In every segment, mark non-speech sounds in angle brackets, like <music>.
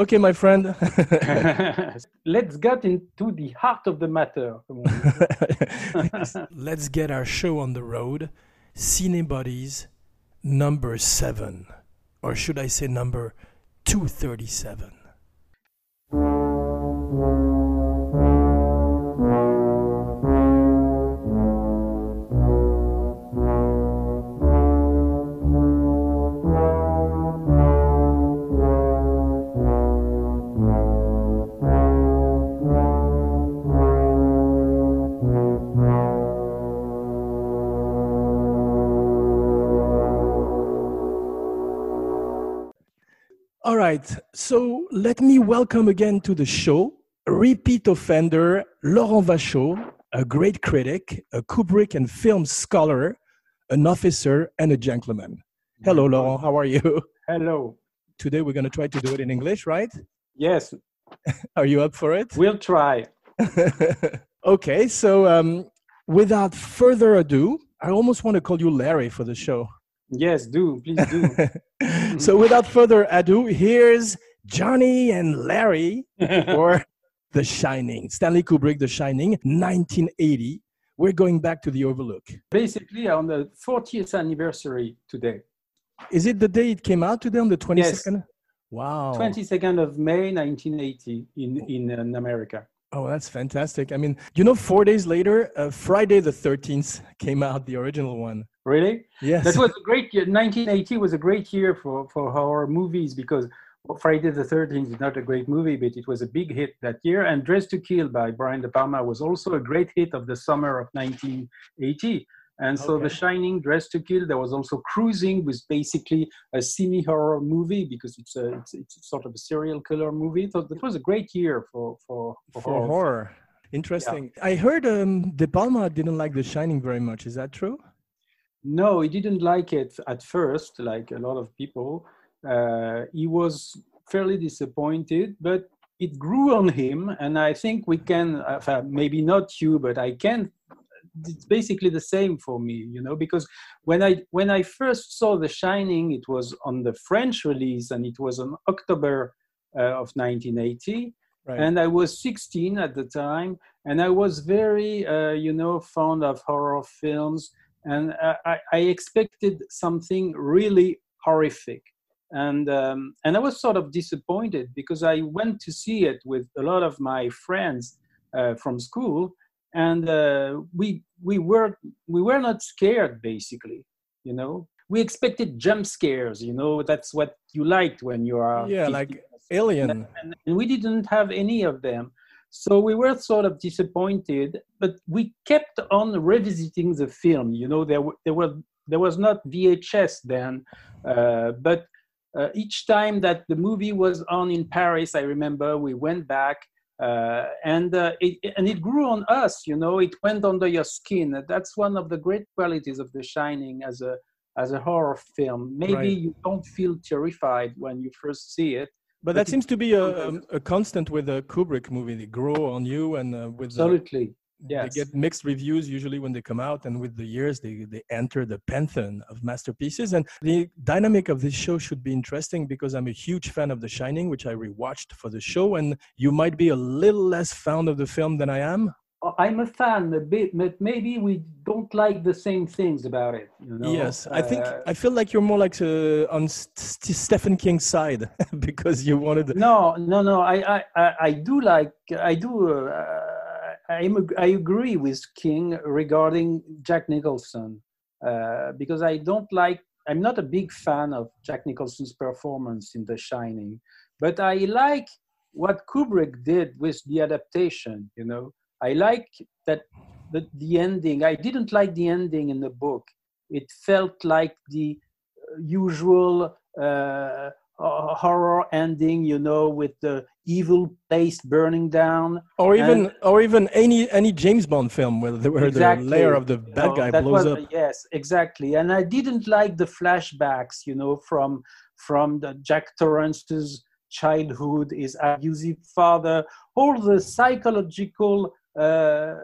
okay, my friend. <laughs> Let's get into the heart of the matter. <laughs> Let's get our show on the road. Cine Buddies number seven, or should I say number 237? Right, so let me welcome again to the show repeat offender, Laurent Vachaud, a great critic, a Kubrick and film scholar, an officer, and a gentleman. Hello, Laurent, how are you? <laughs> Hello. Today we're going to try to do it in English, right? Yes, <laughs> Are you up for it? we'll try. <laughs> okay, so um, without further ado, I almost want to call you Larry for the show. Yes, do. Please do. <laughs> so without further ado, here's Johnny and Larry for <laughs> The Shining. Stanley Kubrick, The Shining, 1980. We're going back to the Overlook. Basically, on the 40th anniversary today, Is it the day it came out today on the 22nd? Yes. Wow. 22nd of May 1980 in, in, uh, in America. Oh, that's fantastic. I mean, you know, four days later, uh, Friday the 13th came out, the original one. Really? Yes. That was a great year. 1980 was a great year for, for horror movies because Friday the 13th is not a great movie, but it was a big hit that year. And Dress to Kill by Brian De Palma was also a great hit of the summer of 1980. And so Okay. The Shining, Dress to Kill, there was also Cruising, was basically a semi-horror movie because it's a it's, it's sort of a serial killer movie. So it was a great year for for, for, for horror. Interesting. I heard um, De Palma didn't like The Shining very much. Is that true? No, he didn't like it at first, like a lot of people. Uh, he was fairly disappointed, but it grew on him. And I think we can, uh, maybe not you, but I can. It's basically the same for me, you know, because when I when I first saw The Shining, it was on the French release, and it was on October uh, of 1980 Right. and I was 16 at the time, and I was very, uh, you know, fond of horror films, and I, I expected something really horrific, and um, and I was sort of disappointed because I went to see it with a lot of my friends uh, from school, and uh, we we were we were not scared basically, you know. We expected jump scares, you know. That's what you liked when you are yeah, 15 like Alien. and, and we didn't have any of them. So we were sort of disappointed, but we kept on revisiting the film. You know, there, there, were, there was not VHS then, uh, but uh, each time that the movie was on in Paris, I remember we went back. Uh, and uh, it, and it grew on us, you know. It went under your skin. That's one of the great qualities of The Shining as a as a horror film. Maybe Right. you don't feel terrified when you first see it, But that seems to be a, um, a constant with a Kubrick movie. They grow on you, and uh, with the, Absolutely. they get mixed reviews usually when they come out, and with the years they, they enter the pantheon of masterpieces. And the dynamic of this show should be interesting because I'm a huge fan of The Shining, which I rewatched for the show, and you might be a little less fond of the film than I am. Oh, I'm a fan a bit, but maybe we don't like the same things about it. You know? yes, I think Uh, I feel like you're more like uh, on St- Stephen King's side <laughs> because you wanted. no, no, no. I, I, I, I do like. I do. Uh, I'm, I agree with King regarding Jack Nicholson uh, because I don't like. I'm not a big fan of Jack Nicholson's performance in The Shining, but I like what Kubrick did with the adaptation. You know, I like that the, the ending. I didn't like the ending in the book. it felt like the usual uh, horror ending, you know, with the evil place burning down, or even and, or even any any James Bond film where the, where exactly. the layer of the bad guy blows was, up. Yes, exactly. And I didn't like the flashbacks, you know, from from the Jack Torrance's childhood, his abusive father, all the psychological, uh,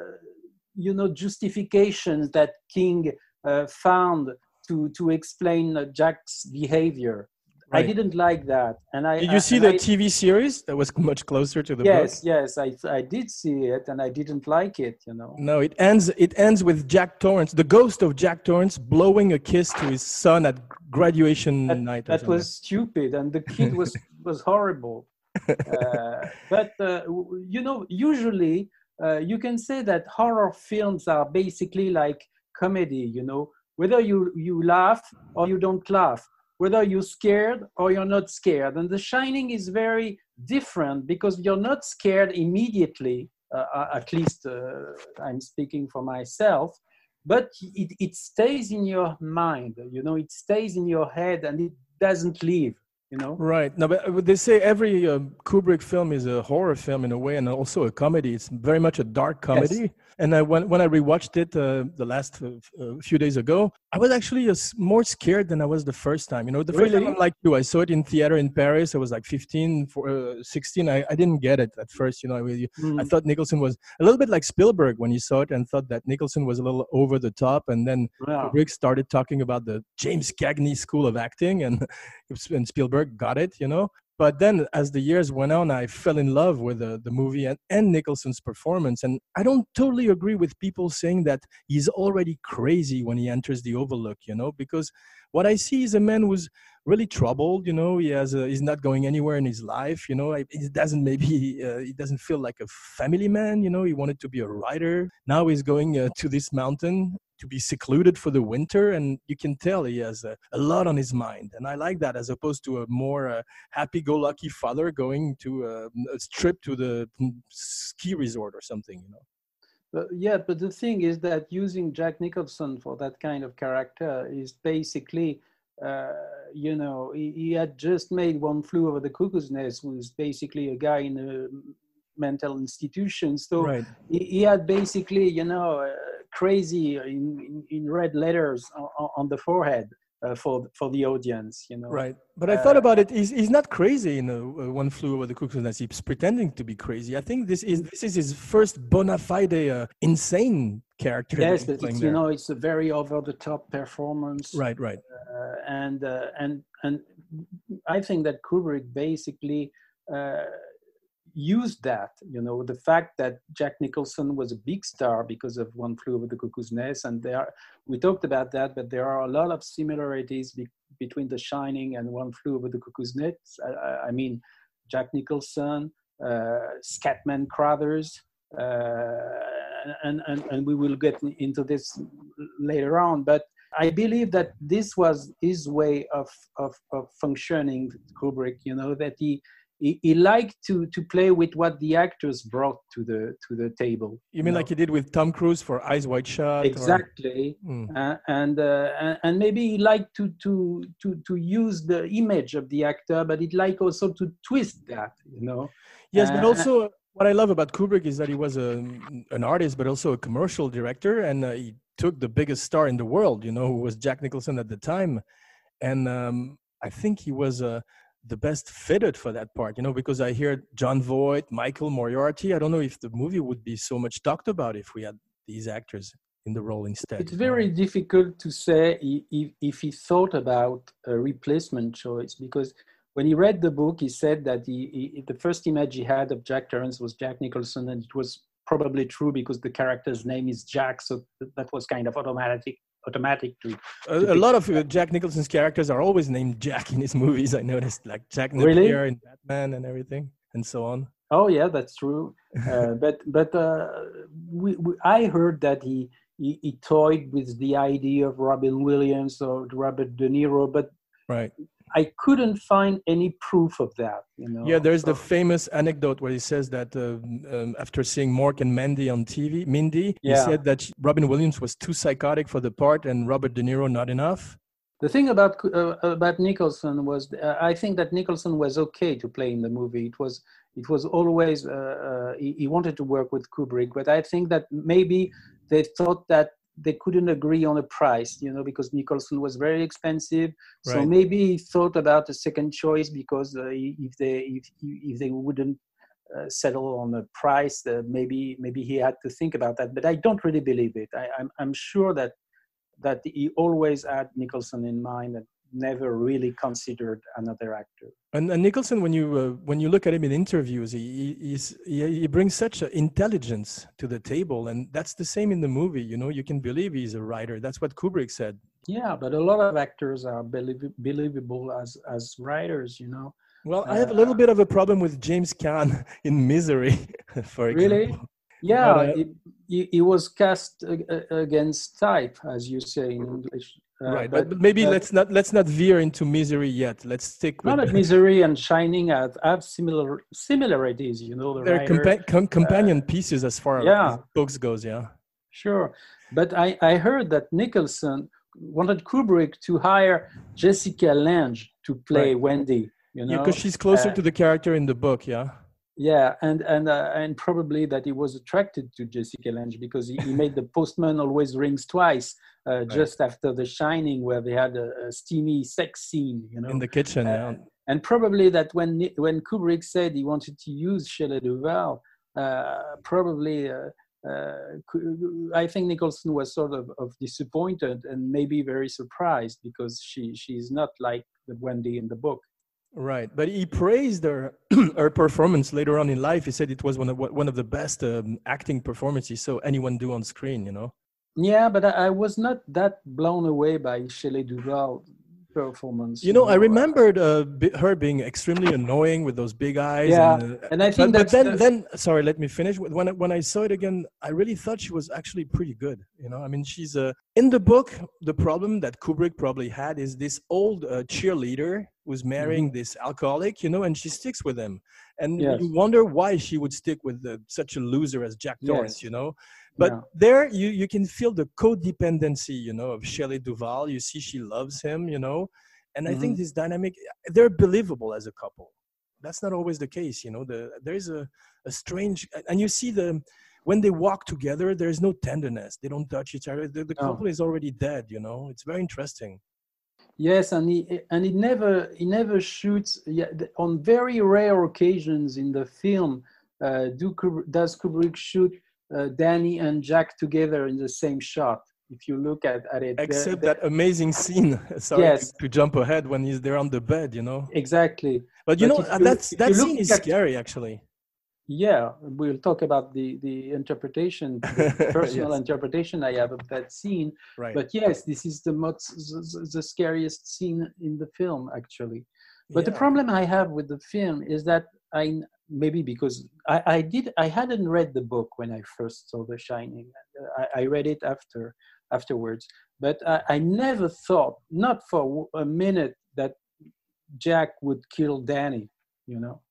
you know, justifications that King uh, found to to explain Jack's behavior. Right. I didn't like that, and I did you see the I, TV series that was <laughs> much closer to the yes, book? Yes, yes, I I did see it, and I didn't like it. You know. No, it ends it ends with Jack Torrance, the ghost of Jack Torrance, blowing a kiss to his son at graduation that, night. That was stupid, and the kid was <laughs> was horrible. Uh, but uh, you know, usually uh, you can say that horror films are basically like comedy. You know, whether you you laugh or you don't laugh whether you're scared or you're not scared. And The Shining is very different because you're not scared immediately, uh, uh, at least uh, I'm speaking for myself, but it, it stays in your mind, you know, it stays in your head and it doesn't leave you know right no but uh, they say every uh, kubrick film is a horror film in a way and also a comedy it's very much a dark comedy yes. and I, when, when i rewatched it uh, the last uh, uh few days ago i was actually more scared than i was the first time you know the first really? time like you i saw it in theater in paris i was like 15 for, uh, 16 I, I didn't get it at first you know I, mm. I thought nicholson was a little bit like spielberg when you saw it and thought that nicholson was a little over the top and then yeah. kubrick started talking about the james cagney school of acting and, <laughs> and spielberg got it, you know. But then as the years went on, I fell in love with the, the movie and, and Nicholson's performance. And I don't totally agree with people saying that he's already crazy when he enters the Overlook, you know, because what I see is a man who's really troubled. You know, he has a, he's not going anywhere in his life. You know, he doesn't maybe uh, he doesn't feel like a family man. You know, he wanted to be a writer. Now he's going uh, to this mountain to be secluded for the winter, and you can tell he has a, a lot on his mind. And I like that as opposed to a more uh, happy-go-lucky father going to a, a trip to the mm, ski resort or something. You know. But yeah, but the thing is that using Jack Nicholson for that kind of character is basically uh, you know, he, he, had just made One Flew Over the Cuckoo's Nest, was basically a guy in a mental institution. So right. he, he, had basically, you know, uh, crazy in, in, in, red letters on, on the forehead uh, for for the audience you know? Right. But i uh, thought about it. He's, he's not crazy in a, one flew over the cuckoo's nest. He's pretending to be crazy. I think this is this is his first bona fide uh, insane character yes but it's, you know it's a very over the top performance. Right right. Uh, and uh, and and i think that kubrick basically uh, used that, you know, the fact that Jack Nicholson was a big star because of One Flew Over the Cuckoo's Nest, and there we talked about that, but there are a lot of similarities be, between The Shining and One Flew Over the Cuckoo's Nest. I, I mean, Jack Nicholson, uh, Scatman Crothers, uh, and, and, and we will get into this later on, but I believe that this was his way of, of, of functioning, Kubrick, you know, that he, he, he, liked to to play with what the actors brought to the to the table. You mean you like he did with Tom Cruise for Eyes Wide Shut? Exactly, or... mm. uh, and uh, and maybe he liked to to to to use the image of the actor, but he'd like also to twist that, you know. Yes, uh, but also what I love about Kubrick is that he was a, an artist, but also a commercial director, and uh, he took the biggest star in the world, you know, who was Jack Nicholson at the time, and um, I think he was a the best fitted for that part, you know, because I hear Jon Voight, Michael Moriarty. I don't know if the movie would be so much talked about if we had these actors in the role instead. It's very difficult to say if, if he thought about a replacement choice because when he read the book, he said that he, he, the first image he had of Jack Torrance was Jack Nicholson, and it was probably true because the character's name is Jack, so that was kind of automatic automatic to, to a, a lot of uh, jack nicholson's characters are always named jack in his movies i noticed like jack napier really? in batman and everything and so on oh yeah that's true <laughs> uh, but but uh, we, we, i heard that he, he, he toyed with the idea of robin williams or robert de niro but Right. I couldn't find any proof of that. You know. Yeah, there's the famous anecdote where he says that uh, um, after seeing Mork and Mandy on TV, Mindy, he Yeah. said that Robin Williams was too psychotic for the part and Robert De Niro not enough. The thing about uh, about Nicholson was, uh, I think that Nicholson was okay to play in the movie. It was it was always uh, uh, he, he wanted to work with Kubrick, but I think that maybe they thought that they couldn't agree on a price, you know, because Nicholson was very expensive. So maybe he thought about a second choice because uh, if they if if they wouldn't uh, settle on a price, uh, maybe maybe he had to think about that. But I don't really believe it. I, I'm I'm sure that that he always had Nicholson in mind and never really considered another actor. And, and Nicholson, when you uh, when you look at him in interviews, he he, he's, he he brings such intelligence to the table, and that's the same in the movie. You know, you can believe he's a writer. That's what Kubrick said. Yeah, but a lot of actors are belie- believable as as writers, you know. Well, I have a little Uh, bit of a problem with James Caan <laughs> in Misery, <laughs> for example. Really? Yeah, But, uh, he, he, he was cast uh, uh, against type, as you say in English. Uh, right, but, but maybe but let's not let's not veer into Misery yet. Let's stick with not Misery and Shining have, have similar similar ideas. you know. The writer, compa- com- companion pieces as far yeah. as books goes. Yeah. Sure, but I, I heard that Nicholson wanted Kubrick to hire Jessica Lange to play Right. Wendy. You know, because she's closer uh, to the character in the book. Yeah. Yeah, and and uh, and probably that he was attracted to Jessica Lange because he, he made the postman always rings twice, uh, just after The Shining, where they had a, a steamy sex scene, you know. In the kitchen. Uh, yeah. and probably that when when Kubrick said he wanted to use Shelley Duvall, uh, probably uh, uh, I think Nicholson was sort of, of disappointed and maybe very surprised because she she's not like the Wendy in the book. Right, but he praised her <clears throat> her performance later on in life. He said it was one of one of the best um, acting performances so anyone do on screen. You know. Yeah, but I, I was not that blown away by Shelley Duvall performance. You know, I remembered uh, her being extremely annoying with those big eyes. Yeah, and, uh, and I think but, but then, the- then, sorry, let me finish. When I, when I saw it again, I really thought she was actually pretty good. You know, I mean, she's uh, in the book. The problem that Kubrick probably had is this old uh, cheerleader who's marrying this alcoholic. You know, and she sticks with him, and Mm-hmm. Yes. you wonder why she would stick with uh, such a loser as Jack Torrance. Yes. You know. But Yeah. there, you you can feel the codependency, you know, of Shelley Duvall. You see, she loves him, you know, and I think Mm-hmm. this dynamic, they're believable as a couple. That's not always the case, you know. The there's a a strange, and you see the when they walk together, there's no tenderness. They don't touch each other. The, the No. couple is already dead, you know. It's very interesting. Yes, and he and he never he never shoots. Yeah, on very rare occasions in the film, uh, do Kub- does Kubrick shoot uh, Danny and Jack together in the same shot? If you look at, at it, Except the- that amazing scene. <laughs> Sorry Yes. to, to jump ahead when he's there on the bed, you know. exactly. But you But know uh, you- that's that scene is at- scary, actually. Yeah, we'll talk about the the interpretation, <laughs> the personal Yes. interpretation I have of that scene. Right. But yes, this is the most the, the scariest scene in the film, actually. But the problem I have with the film is that I maybe because I, I did I hadn't read the book when I first saw The Shining. I, I read it after afterwards, but I, I never thought, not for a minute, that Jack would kill Danny. You know,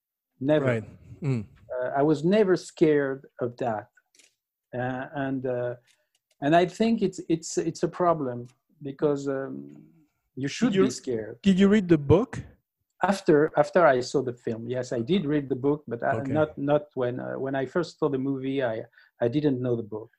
never. Right. Mm. Uh, I was never scared of that, uh, and uh, and I think it's it's it's a problem because um, you should you- be scared Did you read the book? after after I saw the film. Yes, I did read the book, but I, Okay. not not when uh, when I first saw the movie. I I didn't know the book.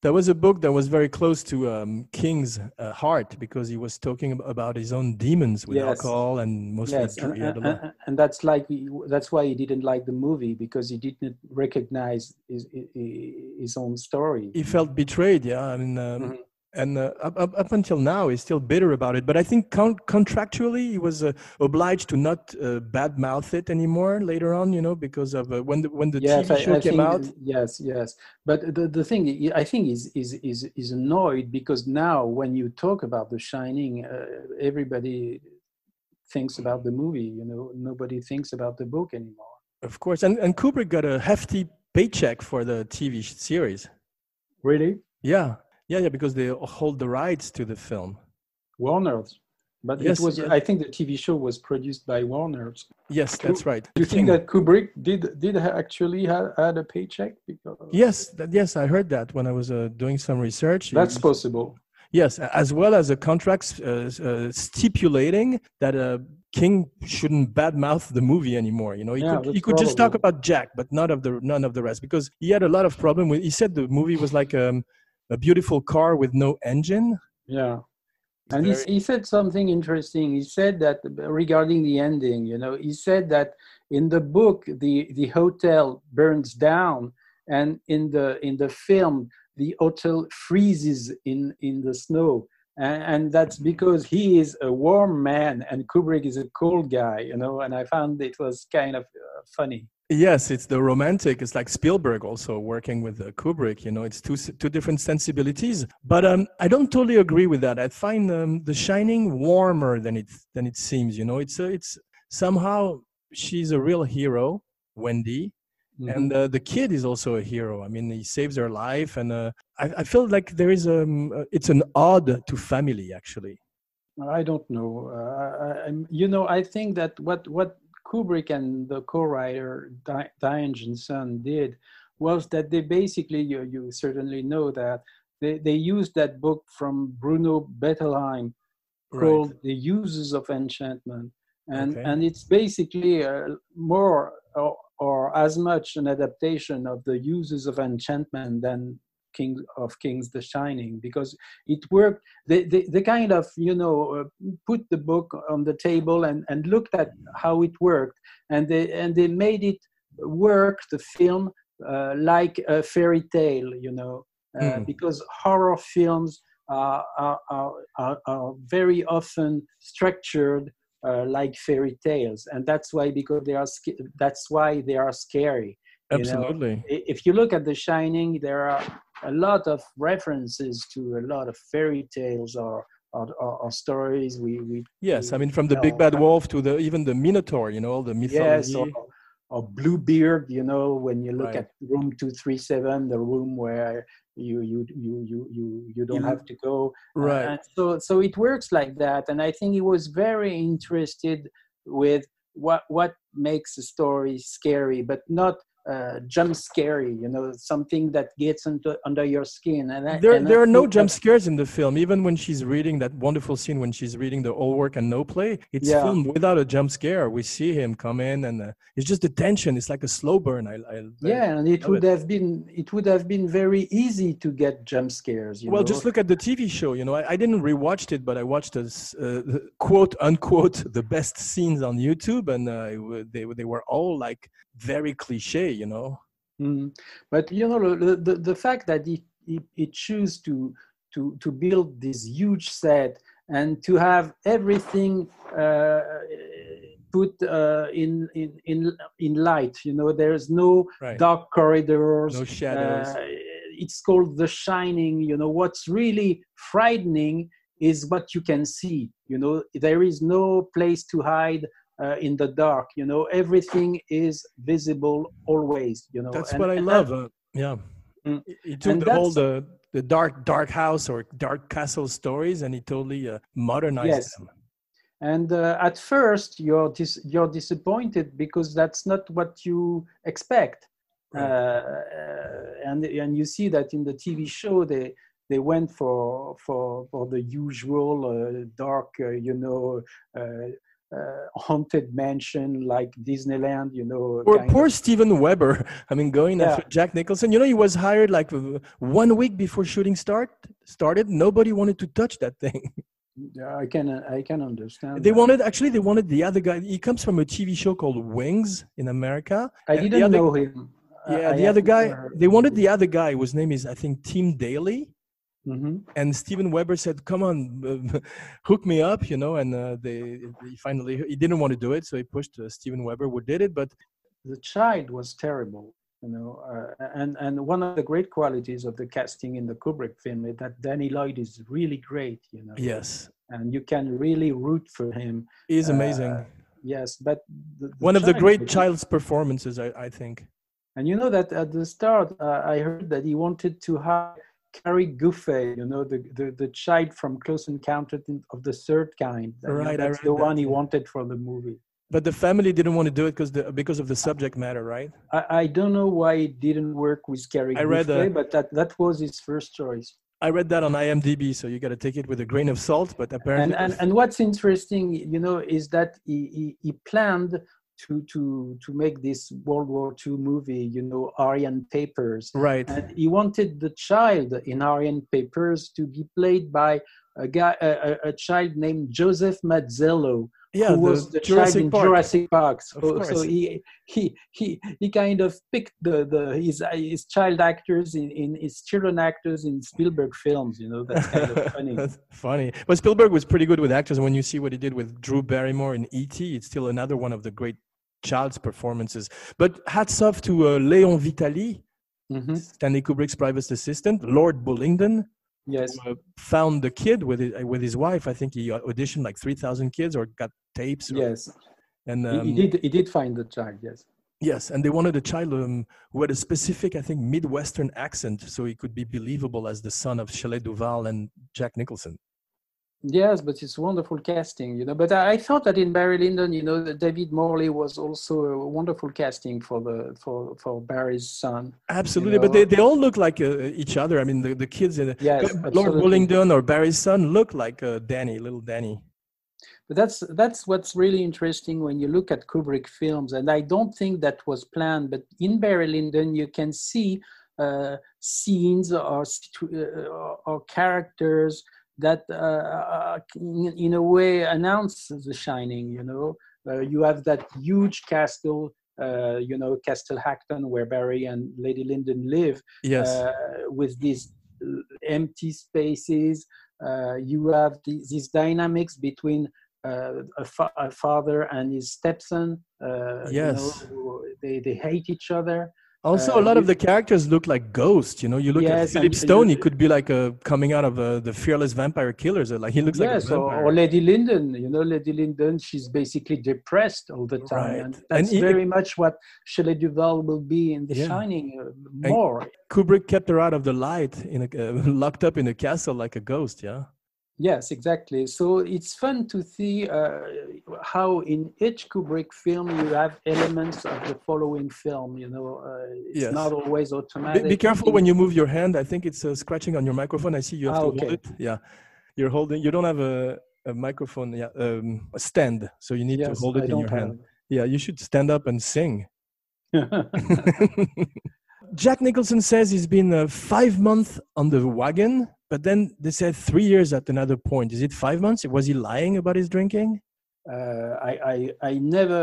There was a book that was very close to um, King's uh, heart because he was talking about his own demons with Yes. alcohol and mostly Yes, and, he had a and, and- that's like that's why he didn't like the movie because he didn't recognize his his, own story. he felt betrayed. Yeah, I mean, um, Mhm. And uh, up, up up until now, he's still bitter about it. But I think con- contractually, he was uh, obliged to not uh, badmouth it anymore later on. You know, because of uh, when the when the yes, TV show I came think, out. Yes, yes. But the, the thing i- I think is is is is annoyed because now when you talk about The Shining, uh, everybody thinks about the movie. You know, nobody thinks about the book anymore. Of course, and and Kubrick got a hefty paycheck for the TV series. Really, Yeah, yeah, yeah, because they hold the rights to the film. Warner's. But Yes, it was, yes. I think the TV show was produced by Warner's. Yes, that's right. Do you think that Kubrick did did actually ha- had a paycheck? Because Yes, that, yes, I heard that when I was uh, doing some research. that's He- possible. Yes, as well as a contract uh, uh, stipulating that uh, King shouldn't badmouth the movie anymore. You know, he Yeah, could he could just talk about Jack, but none of the none of the rest because he had a lot of problem with. He said the movie was like um, a beautiful car with no engine. Yeah. And he, very- he said something interesting. He said that regarding the ending, you know, he said that in the book the the hotel burns down, and in the in the film the hotel freezes in in the snow, and, and that's because he is a warm man and Kubrick is a cold guy, you know. And I found it was kind of uh, funny. Yes, it's the romantic. It's like Spielberg also working with uh, Kubrick. You know, it's two two different sensibilities. But um, I don't totally agree with that. I find um, The Shining warmer than it than it seems. You know, it's uh, it's somehow she's a real hero, Wendy, Mm-hmm. and uh, the kid is also a hero. I mean, he saves her life, and uh, I, I feel like there is um, uh, it's an ode to family actually. I don't know. Uh, I, I'm- you know, I think that what what Kubrick and the co-writer Di- Diane Johnson did was that they basically, you, you certainly know that they, they used that book from Bruno Bettelheim called The Uses of Enchantment. And, Okay. and it's basically uh, more or, or as much an adaptation of the uses of enchantment than King of Kings The Shining because it worked they, they, they kind of you know uh, put the book on the table and, and looked at how it worked and they and they made it work the film uh, like a fairy tale you know uh, Mm. because horror films are, are, are, are, very often structured uh, like fairy tales and that's why because they are that's why they are scary you know. Absolutely. If you look at the shining there are a lot of references to a lot of fairy tales or or, or, or stories we, we Yes, I mean from the big bad wolf to the even the Minotaur. You know, all the mythology. yes or, or bluebeard you know when you look Right. at room 237 the room where you you you you you, you don't have to go right. and so so it works like that and i think he was very interested with what what makes a story scary but not uh, jump scary you know something that gets into under your skin and I- there, and I there are no jump scares in the film. Even when she's reading that wonderful scene when she's reading the all work and no play, it's Yeah. filmed without a jump scare. We see him come in, and uh, it's just the tension. It's like a slow burn. I, I yeah and it would it. have been it would have been very easy to get jump scares you Well, know? just look at the TV show. You know, I, I didn't rewatched it, but I watched this uh, the quote unquote the best scenes on YouTube, and uh, they they were all like very cliche. You know. Mm. But you know the, the, the fact that it, it, it chose to to to build this huge set and to have everything uh, put uh, in, in in in light. You know, there's no Right. dark corridors. No shadows. Uh, it's called The Shining. You know, what's really frightening is what you can see. You know, there is no place to hide. Uh, in the dark, you know, everything is visible always. You know, That's and- what I love. that- Uh, yeah. Mm. He- took the whole the the dark dark house or dark castle stories, and he totally uh, modernized Yes. them. And uh, at first, you're dis- you're disappointed because that's not what you expect. Right. Uh, and and you see that in the TV show, they they went for for for the usual uh, dark, uh, you know, uh, haunted mansion like Disneyland, you know. Poor, kind poor of- Steven Weber. I mean, going Yeah. after Jack Nicholson. You know, he was hired like uh, one week before shooting start started. Nobody wanted to touch that thing. <laughs> Yeah, I can I can understand. They that. wanted actually they wanted the other guy. He comes from a TV show called Wings in America. I didn't other- know him. Yeah, the other guy. They wanted the other guy. Whose name is I think Tim Daly. Hmm and Steven Weber said, "Come on, <laughs> hook me up," you know. And uh, they, he finally he didn't want to do it, so he pushed uh, Steven Weber, who did it. But the child was terrible you know uh, and and one of the great qualities of the casting in the kubrick film is that danny lloyd is really great you know yes, and you can really root for him he's Uh, amazing. yes but the, One of the great was- child's performances, I, I think. and you know that at the start uh, i heard that he wanted to hire Cary Guffey, you know, the, the, the child from Close Encounter of the Third Kind. Right, I that's the that, one he wanted for the movie. But the family didn't want to do it because the, because of the subject matter, right? I, I don't know why it didn't work with Cary I read, Guffey, uh, but that, that was his first choice. I read that on IMDb, so you got to take it with a grain of salt. But apparently, And, and and what's interesting, you know, is that he, he, he planned to to to make this World War II movie, you know, Aryan Papers, right, and he wanted the child in Aryan Papers to be played by a guy, a, a- child named Joseph Mazzello, yeah, who was the Jurassic child in Park. Jurassic Park. So, so he, he he he kind of picked the, the his his child actors in, in his children actors in Spielberg films. You know, that's kind of funny. <laughs> That's funny. But Spielberg was pretty good with actors. And when you see what he did with Drew Barrymore in E.T., it's still another one of the great child's performances. But hats off to uh, Léon Vitali, hmm Stanley Kubrick's private assistant, Lord Bullingdon, Yes. who, uh, found the kid with his, with his wife. I think he auditioned like 3,000 kids or got tapes. or- Yes. And He- um, he did. He did find the child. Yes. Yes, and they wanted a child um, who had a specific, I think, Midwestern accent, so he could be believable as the son of Shelley Duvall and Jack Nicholson. Yes, but it's wonderful casting, you know. But I, I thought that in Barry Lyndon, you know, David Morley was also a wonderful casting for the for for Barry's son. Absolutely, know, but they, they all look like uh, each other. I mean, the, the kids in Yes, Lord. Bullingdon or Barry's son look like uh, Danny, little Danny. But that's that's what's really interesting when you look at Kubrick films, and I don't think that was planned. But in Barry Lyndon, you can see uh, scenes or uh, or- or characters that, uh, in, in a way, announce The Shining. You know, uh, you have that huge castle. Uh, you know, Castle Hackton, where Barry and Lady Lyndon live, Yes, uh, with these uh, empty spaces. Uh, you have the, these dynamics between uh, a, fa- a father and his stepson. Uh, you know, Yes. they, they hate each other. Also uh, a lot of the characters look like ghosts. You know, you look at Yes, Philip Stone; he could be like a coming out of uh, the Fearless Vampire Killers. Like he looks yes, like a or, or Lady Lyndon. You know, Lady Lyndon, she's basically depressed all the time. Right. And And that's he- very much what Shelley Duvall will be in The Yeah. Shining uh, more. Kubrick kept her out of the light, in a, uh, <laughs> locked up in a castle like a ghost. Yeah. Yes, exactly. So it's fun to see uh, how in each Kubrick film you have elements of the following film. You know, uh, it's Yes. not always automatic. be careful when you move your hand. I think it's uh, scratching on your microphone. I see you have Ah, to okay. hold it. Yeah, you're holding. You don't have a, a microphone. Yeah, um, a stand. So you need to hold it I in your hand. Yeah, you should stand up and sing. <laughs> <laughs> <laughs> Jack Nicholson says he's been uh, five months on the wagon, but then they said three years at another point. Is it five months? Was he lying about his drinking? uh, I, I, I never,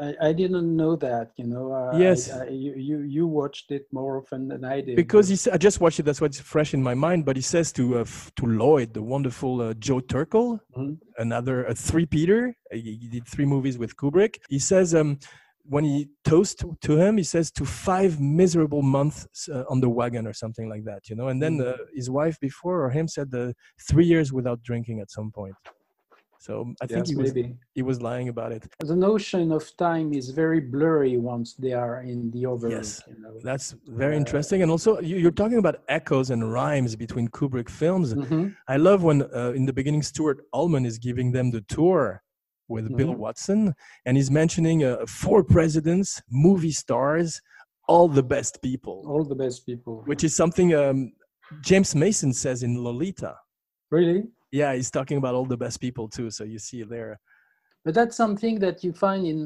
uh, I, I didn't know that. You know. Uh, Yes. I, I, you, you, you watched it more often than I did. Because he said, I just watched it. That's what's fresh in my mind. But he says to uh, to Lloyd, the wonderful uh, Joe Turkel, Mhm. another a three Peter. He, he did three movies with Kubrick. He says um, when he toasts to, to him, he says to five miserable months uh, on the wagon or something like that. You know. And then uh, his wife before or him said the three years without drinking at some point. So I think yes, he was maybe. he was lying about it. The notion of time is very blurry once they are in the overlook. Yes. You know. That's very Uh, interesting. And also, you, you're talking about echoes and rhymes between Kubrick films. Mhm. I love when uh, in the beginning Stuart Ullman is giving them the tour with Bill Mhm. Watson, and he's mentioning uh, four presidents, movie stars, all the best people, All the best people. which is something um, James Mason says in Lolita. Really? Yeah, he's talking about all the best people too. So you see there. But that's something that you find in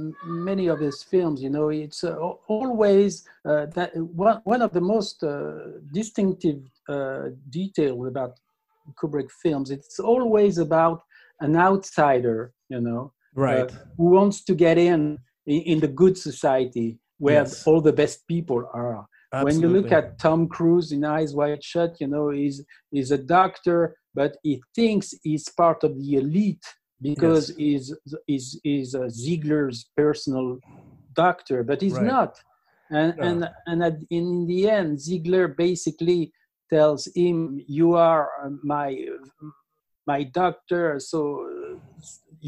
many of his films. You know, it's uh, always uh, that one, one of the most uh, distinctive uh, detail about Kubrick films. It's always about an outsider. You know, Right. who wants to get in in, the good society where Yes. all the best people are. Absolutely. When you look at Tom Cruise in Eyes Wide Shut, you know, he's, he's a doctor, but he thinks he's part of the elite because he's, he's, he's uh, Ziegler's personal doctor, but he's Right. not. And, and, and at, in the end, Ziegler basically tells him, You are uh, my, my doctor, so uh,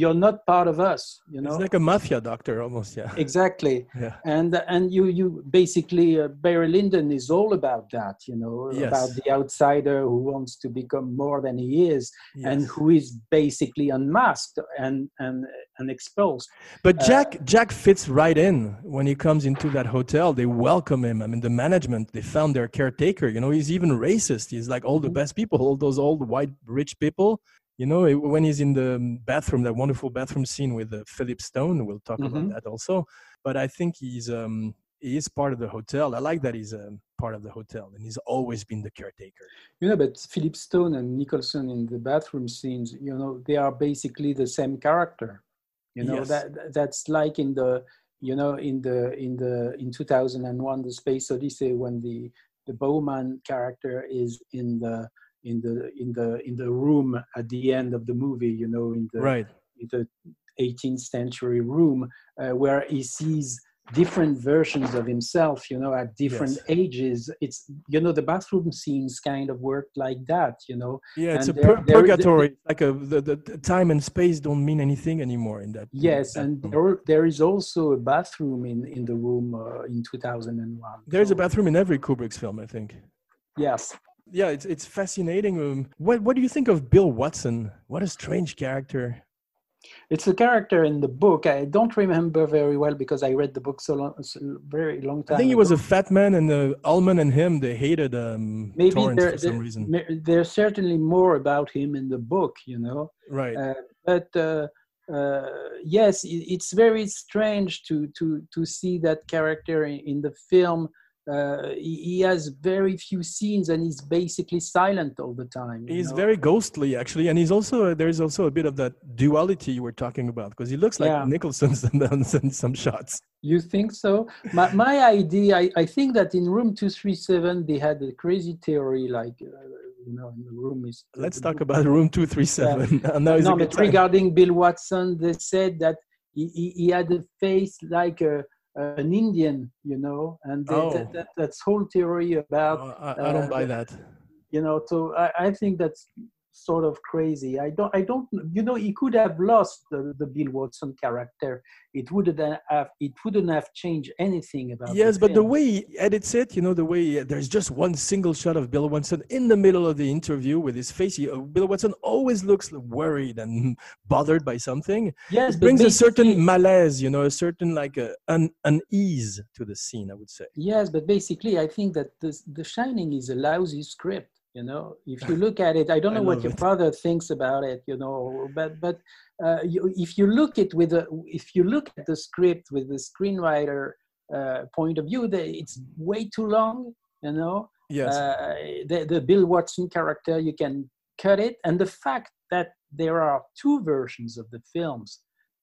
you're not part of us you know It's like a mafia doctor almost, yeah. exactly <laughs> Yeah. and and you you basically uh, barry lyndon is all about that you know Yes. about the outsider who wants to become more than he is and who is basically unmasked and and and exposed But uh, Jack Jack fits right in when he comes into that hotel. They welcome him. I mean, the management they found their caretaker. You know, he's even racist. He's like all the Mhm. best people, all those old white rich people. You know, when he's in the bathroom, that wonderful bathroom scene with uh, Philip Stone. We'll talk about Mhm. that also. But I think he's um he is part of the hotel. I like that he's um, part of the hotel, and he's always been the caretaker. you know but philip stone and nicholson in the bathroom scenes you know they are basically the same character you know Yes. that that's like in the you know in the in the in 2001 the space odyssey when the the bowman character is in the in the in the in the room at the end of the movie you know in the Right. in the 18th century room uh, where he sees different versions of himself you know at different Yes. ages it's you know the bathroom scenes kind of work like that you know Yeah, it's And a pur- purgatory. like a the, the, time and space don't mean anything anymore in that. in yes that and there, there is also a bathroom in in the room uh, in 2001 There's a bathroom in every Kubrick's film, I think. yes Yeah, it's it's fascinating. Um, what what do you think of Bill Watson? What a strange character. it's a character in the book i don't remember very well because i read the book so long so very long time I think he was a fat man, and uh, Ullman and him they hated um, maybe Torrance there, for some there- reason. there's certainly more about him in the book you know Right. Uh, but uh, uh, yes, i- it's very strange to to to see that character in, in the film. Uh, he, he has very few scenes and he's basically silent all the time. He's know? very ghostly, actually, and he's also there's also a bit of that duality you were talking about because he looks like Yeah. Nicholson in <laughs> some shots. You think so? My, my idea, I, I think that in room 237, they had a crazy theory like, uh, you know, in the room is. Let's talk about Room Two Three Seven. <laughs> now is no, but regarding Bill Watson, they said that he, he, he had a face like a, an Indian, you know, and they, Oh. that, that, that's whole theory about, Uh, I, I don't uh, buy that. you know, so I, I think that's sort of crazy. I don't, I don't, you know, he could have lost the, the Bill Watson character. It wouldn't have, it wouldn't have changed anything about. Yes, but the way he edits it, you know, the way he- there's just one single shot of Bill Watson in the middle of the interview with his face. He, uh, Bill Watson always looks worried and bothered by something. yes, It brings a certain malaise, you know, a certain like uh, un, unease to the scene. I would say. Yes, but basically, I think that the, the Shining is a lousy script. You know, if you <laughs> look at it, I don't I know what your it. brother thinks about it. You know, but but uh, you, if you look at with a, if you look at the script with the screenwriter uh, point of view, the, it's way too long. You know, Yes. uh, the the Bill Watson character, you can cut it, and the fact that there are two versions of the films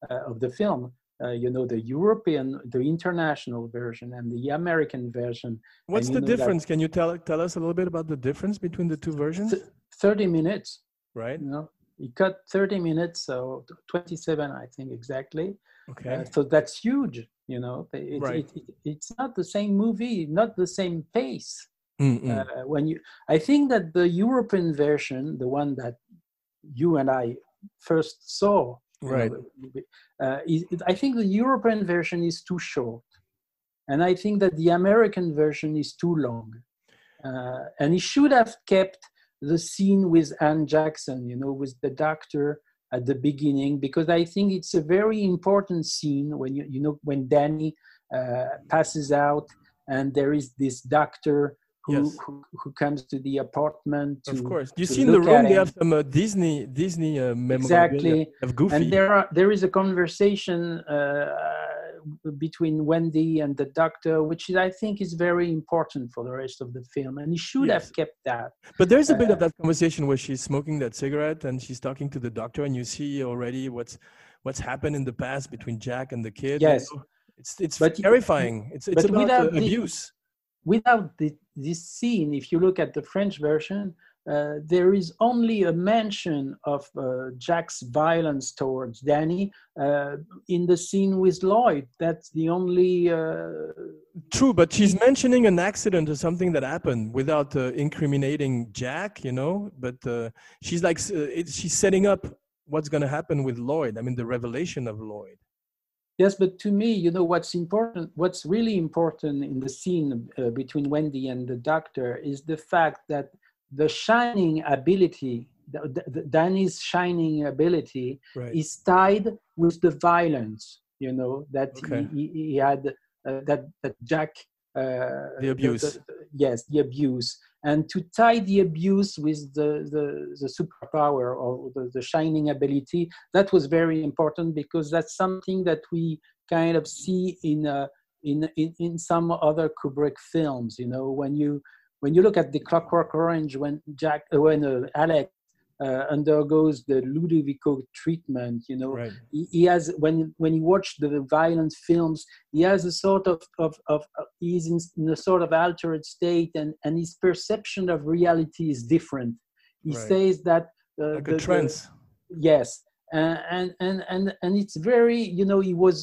uh, of the film. Uh, you know the European, the international version, and the American version. What's the difference? Can you tell tell us a little bit about the difference between the two versions? Th- Thirty minutes. Right. You know, he cut thirty minutes, so twenty-seven, I think exactly. Okay. Uh, so that's huge. You know, it, Right. it, it, it's not the same movie, not the same pace. Uh, when you, I think that the European version, the one that you and I first saw, you know, right. uh, is, I think the European version is too short, and I think that the American version is too long. Uh, and he should have kept the scene with Anne Jackson, you know, with the doctor at the beginning, because I think it's a very important scene when you, you know, when Danny uh, passes out, and there is this doctor who, Yes. who, who comes to the apartment. To, Of course. You see in the room they have some uh, Disney Disney uh, memorabilia Exactly. of Goofy. and there are there is a conversation uh, between Wendy and the doctor, which is, I think is very important for the rest of the film, and he should Yes. have kept that. But there's a bit Uh, of that conversation where she's smoking that cigarette and she's talking to the doctor, and you see already what's what's happened in the past between Jack and the kid. Yes. it's it's But- terrifying. It's it's about without uh, the- abuse. Without the, this scene, if you look at the French version, uh, there is only a mention of uh, Jack's violence towards Danny uh, in the scene with Lloyd. That's the only. Uh, True, but she's mentioning an accident or something that happened without uh, incriminating Jack, you know. But uh, she's like, it, she's setting up what's going to happen with Lloyd. I mean, the revelation of Lloyd. Yes, but to me, you know, what's important, what's really important in the scene uh, between Wendy and the doctor is the fact that the shining ability, the, the, Danny's shining ability, Right. is tied with the violence, you know, that Okay. he, he, had, uh, that, that Jack. Uh, The abuse. the- yes, the abuse. And to tie the abuse with the, the, the superpower or the, the shining ability, that was very important because that's something that we kind of see in, uh, in, in, in some other Kubrick films, you know, when you, when you look at the Clockwork Orange, when Jack, when uh, Alex uh, undergoes the Ludovico treatment, you know, Right. he, he has when when he watched the violent films he has a sort of of, of of- he's in, in a sort of altered state and and his perception of reality is different he Right. says that uh, Like the- a the- trance. yes uh, and and and and it's very you know he was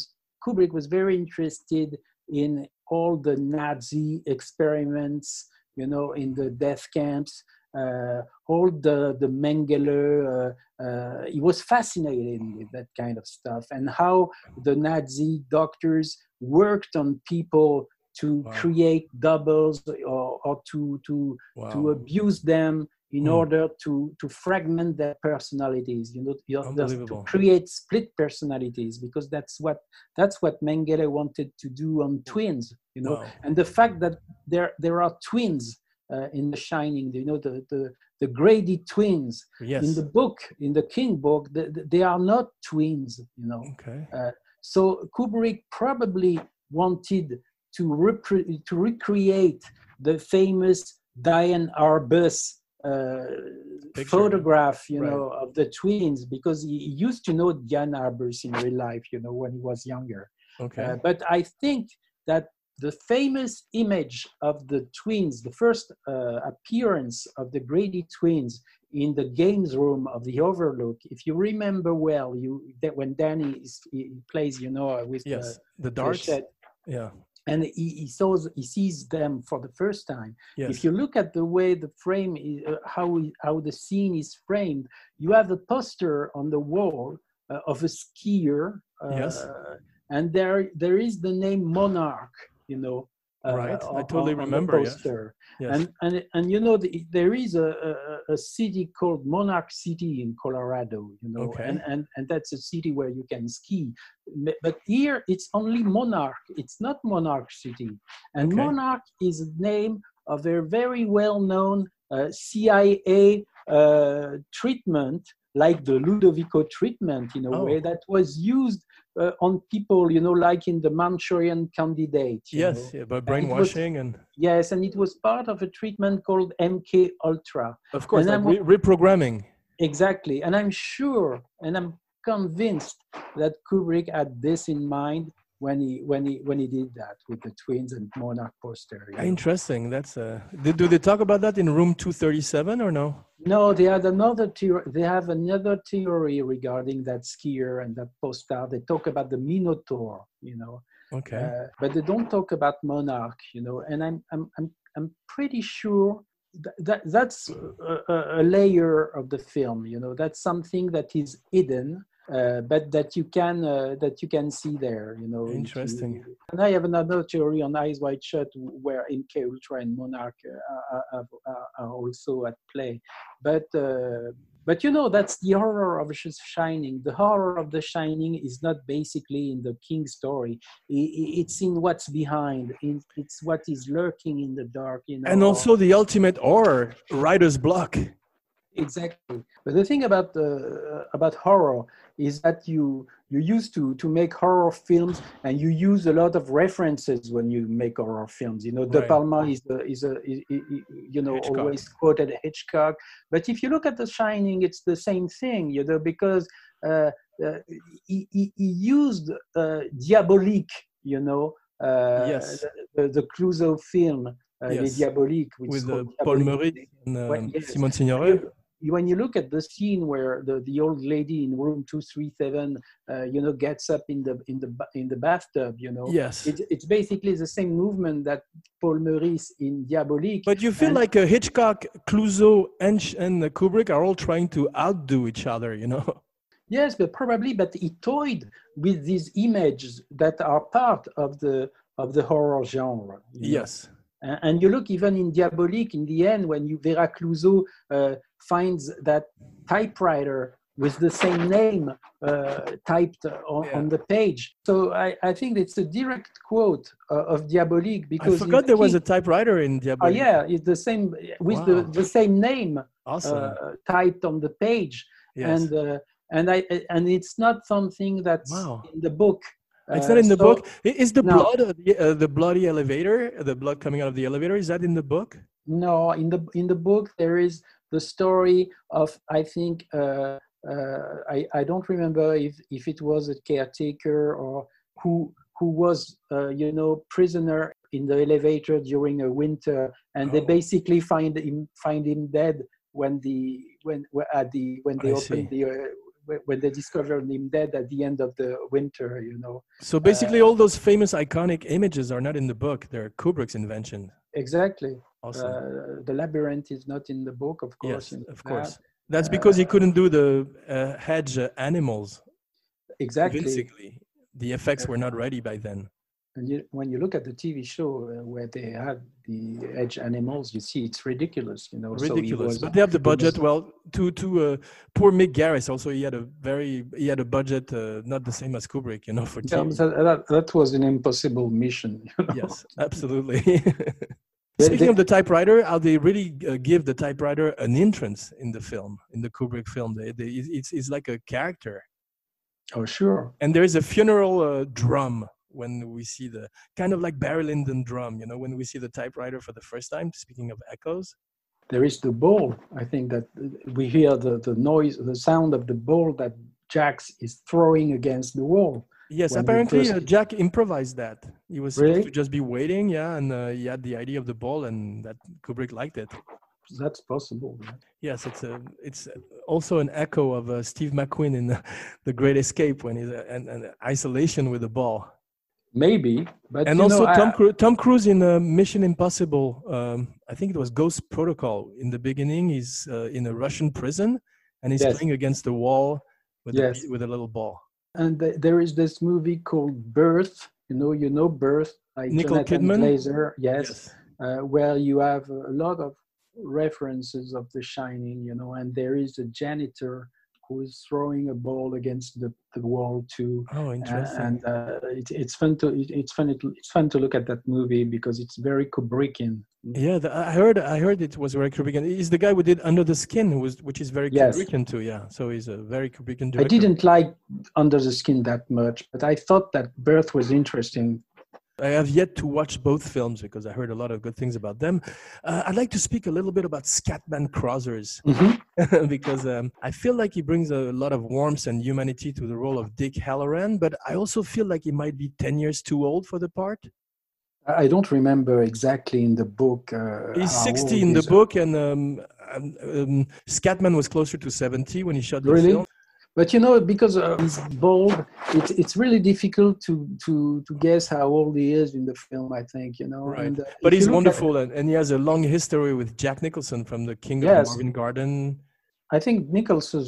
kubrick was very interested in all the nazi experiments you know in the death camps uh, all the the Mengele, uh, uh, he was fascinated with that kind of stuff and how the Nazi doctors worked on people to Wow. create doubles or, or to to Wow. to abuse them in Hmm. order to to fragment their personalities you know you know, to create split personalities because that's what that's what Mengele wanted to do on twins you know Wow. and the fact that there there are twins uh, in The Shining, you know the the the Grady twins Yes. in the book in the King book, the, the- they are not twins, you know. okay. So Kubrick probably wanted to repre- to recreate the famous Diane Arbus uh, photograph, you Right. know, of the twins because he used to know Diane Arbus in real life, you know, when he was younger. Okay. Uh, but I think that the famous image of the twins, the first uh, appearance of the Grady twins in the games room of the Overlook, if you remember well, you that when Danny is, he plays, you know, with yes. the, The darts. Yeah. and he, he saws he sees them for the first time. Yes. If you look at the way the frame, is, uh, how how the scene is framed, you have a poster on the wall uh, of a skier. Uh, Yes. And there there is the name Monarch. You know. uh, Right, I totally on remember, yes. poster. yes. And, and and you know the, there is a, a a city called Monarch City in Colorado, you know, Okay. and, and and that's a city where you can ski. But here it's only Monarch. It's not Monarch City, and Okay. Monarch is a name of a very well-known uh, CIA uh, treatment, like the Ludovico treatment, in a Oh. way that was used uh, on people, you know, like in the Manchurian Candidate. yes. know. Yeah, was- brainwashing and Yes, and it was part of a treatment called MK Ultra. of course like re- reprogramming. Exactly. And I'm sure and I'm convinced that Kubrick had this in mind when he when he when he did that with the twins and Monarch poster. you. Interesting. That's uh. Did, do they talk about that in room two thirty seven or no? No, they had another theory. They have another theory regarding that skier and that poster. They talk about the Minotaur, you know, Okay. uh, but they don't talk about Monarch, you know. And I'm I'm I'm I'm pretty sure that, that that's a, a- a layer of the film, you know. That's something that is hidden, but that you can uh, that you can see there, you know. Interesting. and I have another theory on Eyes Wide Shut, where MK Ultra and Monarch uh, are, are, also at play. But uh, but you know that's the horror of Sh- Shining. The horror of The Shining is not basically in the King story. It's in what's behind. It's what is lurking in the dark. You know. and also the ultimate horror, writer's block. Exactly but the thing about uh, about horror is that you you used to to make horror films and you use a lot of references when you make horror films you know de Right. palma is a, is a is, i- i- you know Hitchcock. always quoted hitchcock but if you look at the shining it's the same thing you know because uh, uh, he, he, he used uh, diabolique you know uh, Yes. the, the Clouzot film uh, Les Diaboliques which is with uh, Paul. Meurisse and uh, Well, yes. Simone Signoret. When you look at the scene where the, the old lady in room 237 uh, you know gets up in the in the in the bathtub you know Yes. it's, it's basically the same movement that paul meurisse in diabolique But you feel and- like uh, Hitchcock, Clouzot, and, and Kubrick are all trying to outdo each other, you know? <laughs> Yes, but probably, but he toyed with these images that are part of the of the horror genre. yes know. And, you look even in Diabolique, in the end, when you Vera Clouzot uh, finds that typewriter with the same name uh, typed on, Yeah. on the page. So I, I think it's a direct quote uh, of Diabolique because I forgot there was a typewriter in Oh Diabolique. yeah, it's the same with Wow. the, the same name Awesome. uh, typed on the page, yes. and uh, and I and it's not something that's Wow. in the book. It's Uh, not in the so- book. Is the No. blood uh, the, uh, the bloody elevator, the blood coming out of the elevator? Is that in the book? No, in the in the book there is the story of I think uh, uh, I I don't remember if if it was a caretaker or who who was uh, you know prisoner in the elevator during a winter, and they Oh. basically find him find him dead when the when at the when they I opened see. the. Uh, when- they discovered him dead at the end of the winter, you know. So basically, Uh, all those famous iconic images are not in the book. They're Kubrick's invention. Exactly. Awesome. Uh, the labyrinth is not in the book, of course. yes, of course. That's because he couldn't do the uh, hedge uh, animals Exactly. convincingly. The effects were not ready by then. And you, when you look at the TV show uh, where they had the edge animals, you see it's ridiculous, you know. so Ridiculous, was- but they have the budget. Well, to to uh, poor Mick Garris, also he had a very he had a budget uh, not the same as Kubrick, you know, for Yeah, that, that, was an impossible mission. <laughs> You know? yes, absolutely. <laughs> Speaking of the typewriter, how they really uh, give the typewriter an entrance in the film, in the Kubrick film. They, they, it's, it's like a character. Oh, sure. And there is a funeral uh, drum when we see the kind of like Barry Lyndon drum, you know, when we see the typewriter for the first time. Speaking of echoes, There is the ball. I think that uh, we hear the, the noise, the sound of the ball that Jax is throwing against the wall. yes, apparently uh, Jack improvised that. He was Really? supposed to just be waiting, yeah, and uh, he had the idea of the ball, and that Kubrick liked it. That's possible. yeah. Yes, it's a it's also an echo of uh, Steve McQueen in the, <laughs> the Great Escape when he's uh, in, in isolation with the ball, Maybe, but and you also know, I- Tom Cruise, Tom Cruise in uh, Mission Impossible. Um, I think it was Ghost Protocol. In the beginning, he's uh, in a Russian prison and he's Yes. playing against the wall with a, with a little ball. and th- there is this movie called Birth. You know, you know Birth by Nicole Jonathan Kidman? Glazer. Yes, uh, where you have a lot of references of The Shining. You know, and there is a janitor who is throwing a ball against the, the wall too. Oh, Uh, interesting. and uh, it, it's fun to it, it's fun to, it's fun to look at that movie because it's very Kubrickian. yeah, the, I heard I heard it was very Kubrickian. He's the guy who did Under the Skin, who was, which is very Yes. Kubrickian too. Yeah, so he's a very Kubrickian director. I didn't like Under the Skin that much, but I thought that Birth was interesting. I have yet to watch both films because I heard a lot of good things about them. Uh, I'd like to speak a little bit about Scatman Crothers <laughs> because um, I feel like he brings a lot of warmth and humanity to the role of Dick Hallorann, but I also feel like he might be 10 years too old for the part. I don't remember exactly in the book. Uh, He's 60 in the book, and um, um, Scatman was closer to 70 when he shot the Really? film. But you know, because uh, he's bald, it's it's really difficult to to to guess how old he is in the film. I think you know. Right. And, uh, But he's look at- wonderful, and, he has a long history with Jack Nicholson from The King Yes. of Marvin Garden. I think Nicholson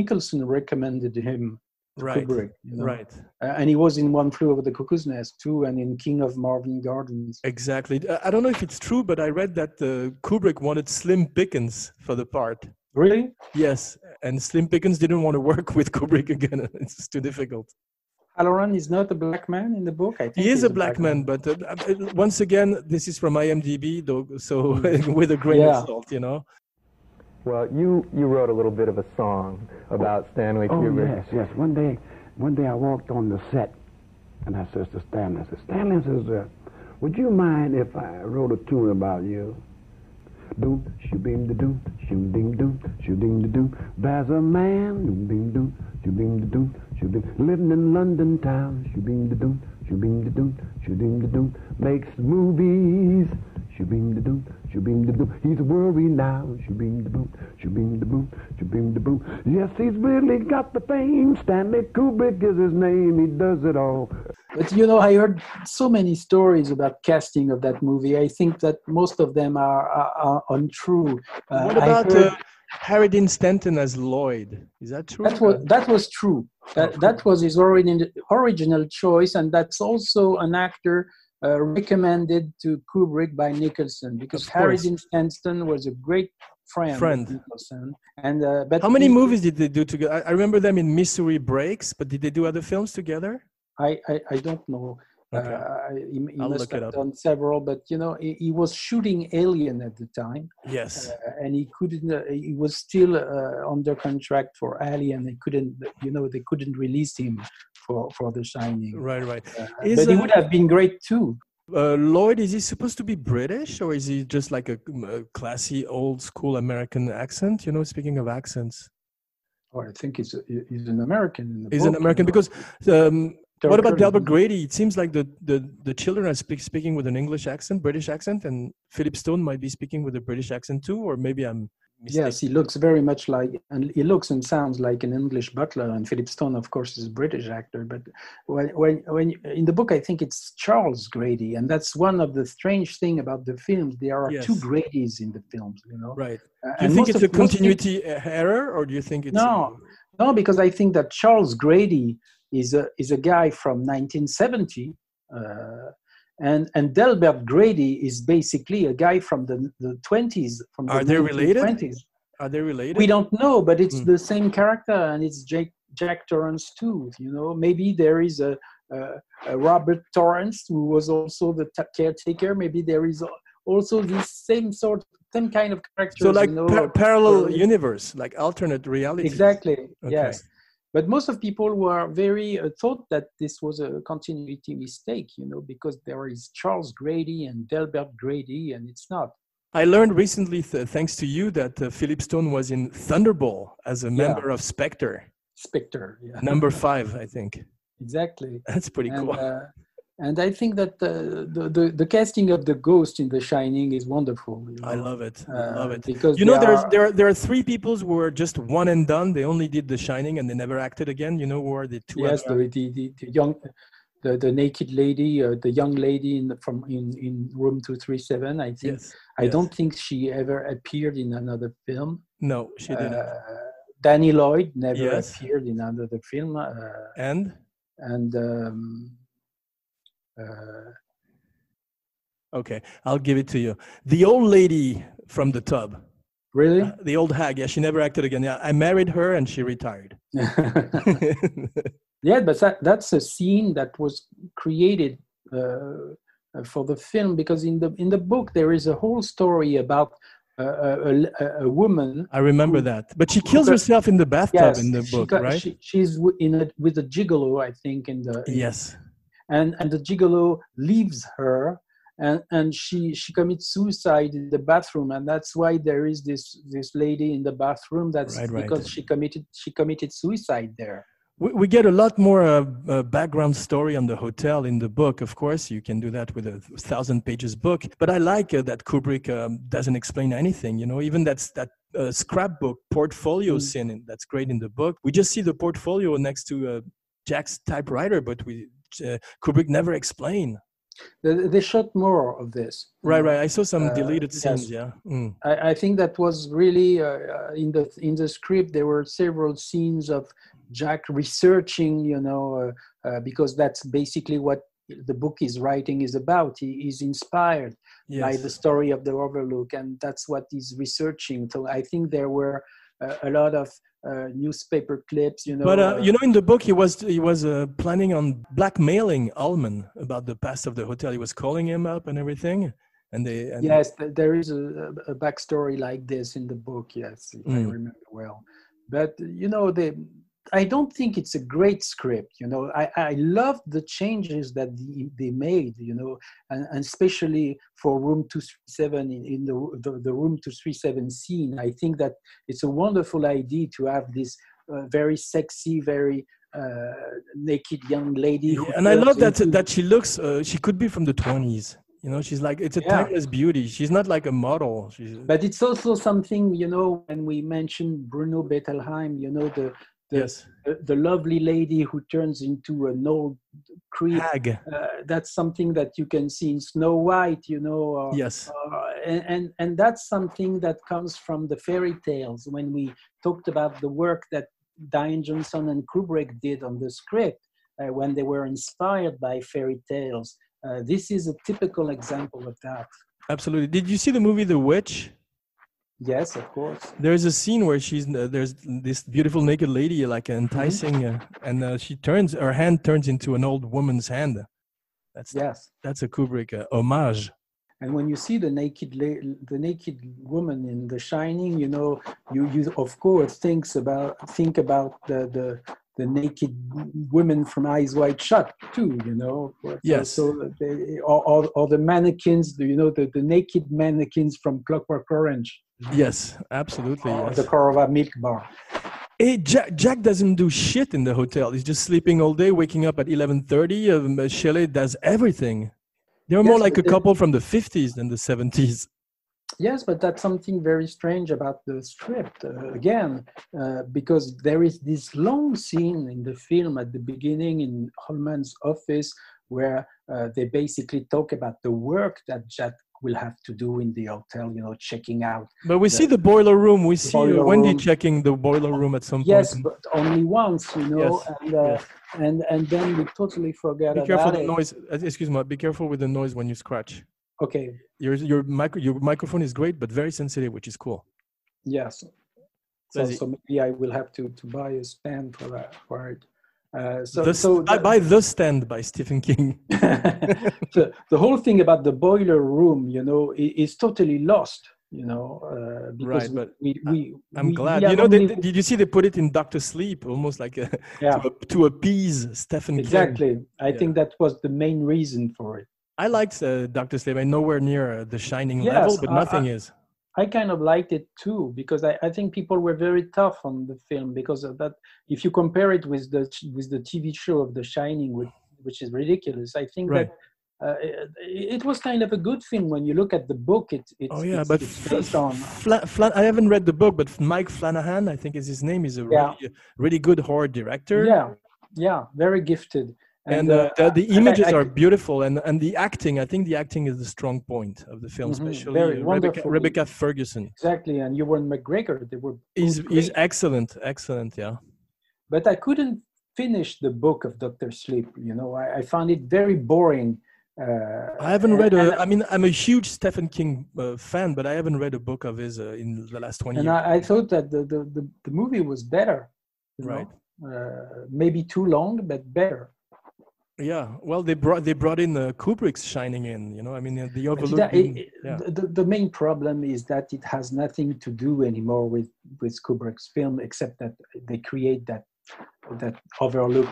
Nicholson recommended him to Right. Kubrick. You know? Right. Uh, and he was in One Flew Over the Cuckoo's Nest too, and in King of Marvin Gardens. Exactly. Uh, I don't know if it's true, but I read that uh, Kubrick wanted Slim Pickens for the part. Really? Yes, and Slim Pickens didn't want to work with Kubrick again. <laughs> it's just too difficult. Hallorann is not a black man in the book. I think He is a black man, but uh, uh, once again, this is from IMDb, though, so <laughs> with a grain Yeah. of salt, you know. Well, you, you wrote a little bit of a song about Stanley Oh Kubrick. yes, yes. One day, one day I walked on the set, and I says to Stanley, I said, Stanley, I says, uh, would you mind if I wrote a tune about you? Doom, shoo beam da doom, shoo ding doom, shoo ding da doom. There's a man, doom ding doom, shoo beam da doom, shoo ding, living in London town, shoo beam da doom, shoo beam da doom, shoo ding da doom. Makes movies, shoo beam da doom, shoo beam da doom. He's worried now, shoo beam da boom, shoo beam da boom, shoo beam da boom. Yes, he's really got the fame. Stanley Kubrick is his name. He does it all. But you know, I heard so many stories about casting of that movie. I think that most of them are, are, are untrue. Uh, what about heard- uh, Harry Dean Stanton as Lloyd. Is that true? That was that was true. That that was his origin, original choice, and that's also an actor uh, recommended to Kubrick by Nicholson because Harry. Dean Stanton was a great friend, Friend. Nicholson. And uh, but How many he- movies did they do together? I, I remember them in Missouri Breaks, but did they do other films together? I, I I don't know. Okay. Uh, he, he must it have up. done several, but you know, he, he was shooting Alien at the time, Yes. uh, and he couldn't. Uh, he was still uh, under contract for Alien. They couldn't, you know, they couldn't release him for for The Shining. Right, right. Uh, Is, but he uh, would have been great too. Uh, Lloyd, is he supposed to be British or is he just like a, a classy old school American accent? You know, speaking of accents, Oh, I think he's a, he's an American. In the he's book, an you American know. because um, what about Delbert Grady? It seems like the, the, the children are speak, speaking with an English accent, British accent, and Philip Stone might be speaking with a British accent too, or maybe I'm mistaken. Yes, he looks very much like, and he looks and sounds like an English butler. And Philip Stone, of course, is a British actor. But when, when, when in the book, I think it's Charles Grady, and that's one of the strange thing about the films. There are two Yes. Gradys in the films, you know. Right. Do you and think it's a of- continuity error, or do you think it's No. No, because I think that Charles Grady is a is a guy from 1970, uh, and and Delbert Grady is basically a guy from the the 20s. From the Are they related? 1920s. are they related? We don't know, but it's Hmm. the same character, and it's Jake, Jack Torrance too. You know, maybe there is a, a, a Robert Torrance who was also the ta- caretaker. Maybe there is al- also this same sort, same kind of character. so like you know, par- parallel universe, like alternate reality. Exactly. Okay. Yes. But most of people were very uh, thought that this was a continuity mistake, you know, because there is Charles Grady and Delbert Grady, and it's not. I learned recently, th- thanks to you, that uh, Philip Stone was in Thunderball as a Yeah. member of Spectre, Spectre. Yeah. number <laughs> five, I think. Exactly. That's pretty and, cool. uh, and I think that uh, the, the the casting of the ghost in The Shining is wonderful. you I love it. I uh, love it. because You know, they there's are- there are, there are three people who were just one and done. They only did The Shining and they never acted again. You know, who are the two? yes, the, the, the, the young, the, the naked lady, uh, the young lady in the, from in, in room two three seven. I think yes. I yes. don't think she ever appeared in another film. No, she didn't. Uh, Danny Lloyd never Yes. appeared in another film, uh, and and um, uh, okay, I'll give it to you. The old lady from the tub, really, uh, the old hag. Yeah, she never acted again. Yeah, I married her and she retired. <laughs> <laughs> yeah, but that, that's a scene that was created uh, for the film because in the in the book there is a whole story about uh, a, a, a woman. I remember that. But she kills herself in the bathtub Yes, in the she book, got- right? she- she's in a, with a gigolo, I think, in the in- yes. And and the gigolo leaves her and and she she commits suicide in the bathroom and that's why there is this this lady in the bathroom that's Right, right. because she committed she committed suicide there We, we get a lot more uh, uh, background story on the hotel in the book. Of course, you can do that with a thousand pages book. But I like uh, that Kubrick um, doesn't explain anything. You know, even that's that uh, scrapbook portfolio Mm. scene that's great in the book. We just see the portfolio next to uh, Jack's typewriter, but we uh, Kubrick never explain. they, shot more of this Right, right. I saw some Uh, deleted yes. scenes. Yeah. Mm. I, I think that was really uh, uh, in the in the script. There were several scenes of Jack researching, you know, uh, uh, because that's basically what the book he's writing is about. He is inspired by the story of the Overlook, and that's what he's researching. So I think there were uh, a lot of uh, newspaper clips, you know. But uh, uh, you know, in the book, he was he was uh, planning on blackmailing Ullman about the past of the hotel. He was calling him up and everything, and they. And yes, th- there is a, a backstory like this in the book. Yes, if I Mm. remember well. But you know, the I don't think it's a great script. You know, I I love the changes that the, they made. You know, and, and especially for Room Two Three Seven in, in the, the the Room Two Three Seven scene. I think that it's a wonderful idea to have this uh, very sexy, very uh, naked young lady. Yeah, and I love that into- that she looks. Uh, she could be from the twenties. You know, she's like it's a Yeah. timeless beauty. She's not like a model. She's But it's also something, you know, when we mentioned Bruno Bettelheim, you know, the the, yes, the, the lovely lady who turns into an old creep. Hag. Uh, that's something that you can see in Snow White, you know. or- Yes. uh, and, and and that's something that comes from the fairy tales when we talked about the work that Diane Johnson and Kubrick did on the script uh, when they were inspired by fairy tales. Uh, this is a typical example of that. Absolutely. Did you see the movie The Witch? Yes, of course. There's a scene where she's uh, there's this beautiful naked lady like enticing, uh, and uh, she turns her hand turns into an old woman's hand. That's Yes. that's a Kubrick uh, homage. And when you see the naked la- the naked woman in The Shining, you know, you you of course thinks about think about the the the naked women from Eyes Wide Shut too, you know. Yes. So they, or, or, or the mannequins, you know, the, the naked mannequins from Clockwork Orange, Yes, absolutely. or Yes. the Korova Milk Bar. Hey, Jack, Jack doesn't do shit in the hotel. He's just sleeping all day, waking up at 11:30. Um, Shelley does everything. They're more like a couple from the 50s than the 70s. Yes, but that's something very strange about the script. Uh, again, uh, because there is this long scene in the film at the beginning in Ullman's office where uh, they basically talk about the work that Jack will have to do in the hotel, you know, checking out. But we see the boiler room. We see uh, Wendy room. checking the boiler room at some Yes, point. but only once, you know, Yes, and, uh, yes. and and then we totally forget Be careful about the noise. uh, Excuse me. Be careful with the noise when you scratch. Okay, Your your micro your microphone is great, but very sensitive, which is cool. yes. So, it- so maybe I will have to, to buy a stand for that for it. Uh, so the, so I the- buy the stand by Stephen King. <laughs> the, the whole thing about the boiler room, you know, i- is totally lost. You know, uh, because Right, but we, we, I'm we- glad. we You know, they, did you see they put it in Doctor Sleep, almost like a, yeah, to, to appease Stephen King. exactly. I Yeah. think that was the main reason for it. I liked uh, Doctor Sleep. I'm nowhere near uh, the Shining Yes, level, but nothing I- is. I kind of liked it too because I, I think people were very tough on the film because of that. If you compare it with the with the TV show of The Shining, which, which is ridiculous, I think Right. that uh, it, it was kind of a good film when you look at the book. It, it's, Oh yeah, it's, but it's based on Fla- Fla- I haven't read the book, but Mike Flanagan, I think is his name, is a Yeah. really, really good horror director. yeah, yeah, very gifted. And, uh, the, the images I- are beautiful, and, and the acting. I think the acting is the strong point of the film, Mhm, especially very uh, Rebecca. Rebecca Ferguson. exactly, and Ewan McGregor, they were. He's, he's excellent, excellent. Yeah. but I couldn't finish the book of Doctor Sleep. You know, I, I found it very boring. Uh, I haven't read and- a. I mean, I'm a huge Stephen King uh, fan, but I haven't read a book of his uh, in the last 20 and years. I, I thought that the, the, the, the movie was better. Right. Uh, maybe too long, but better. Yeah, well, they brought they brought in uh, Kubrick's Shining in. You know, I mean, the But Overlook. that- being- it- yeah. the, the main problem is that it has nothing to do anymore with, with Kubrick's film, except that they create that that Overlook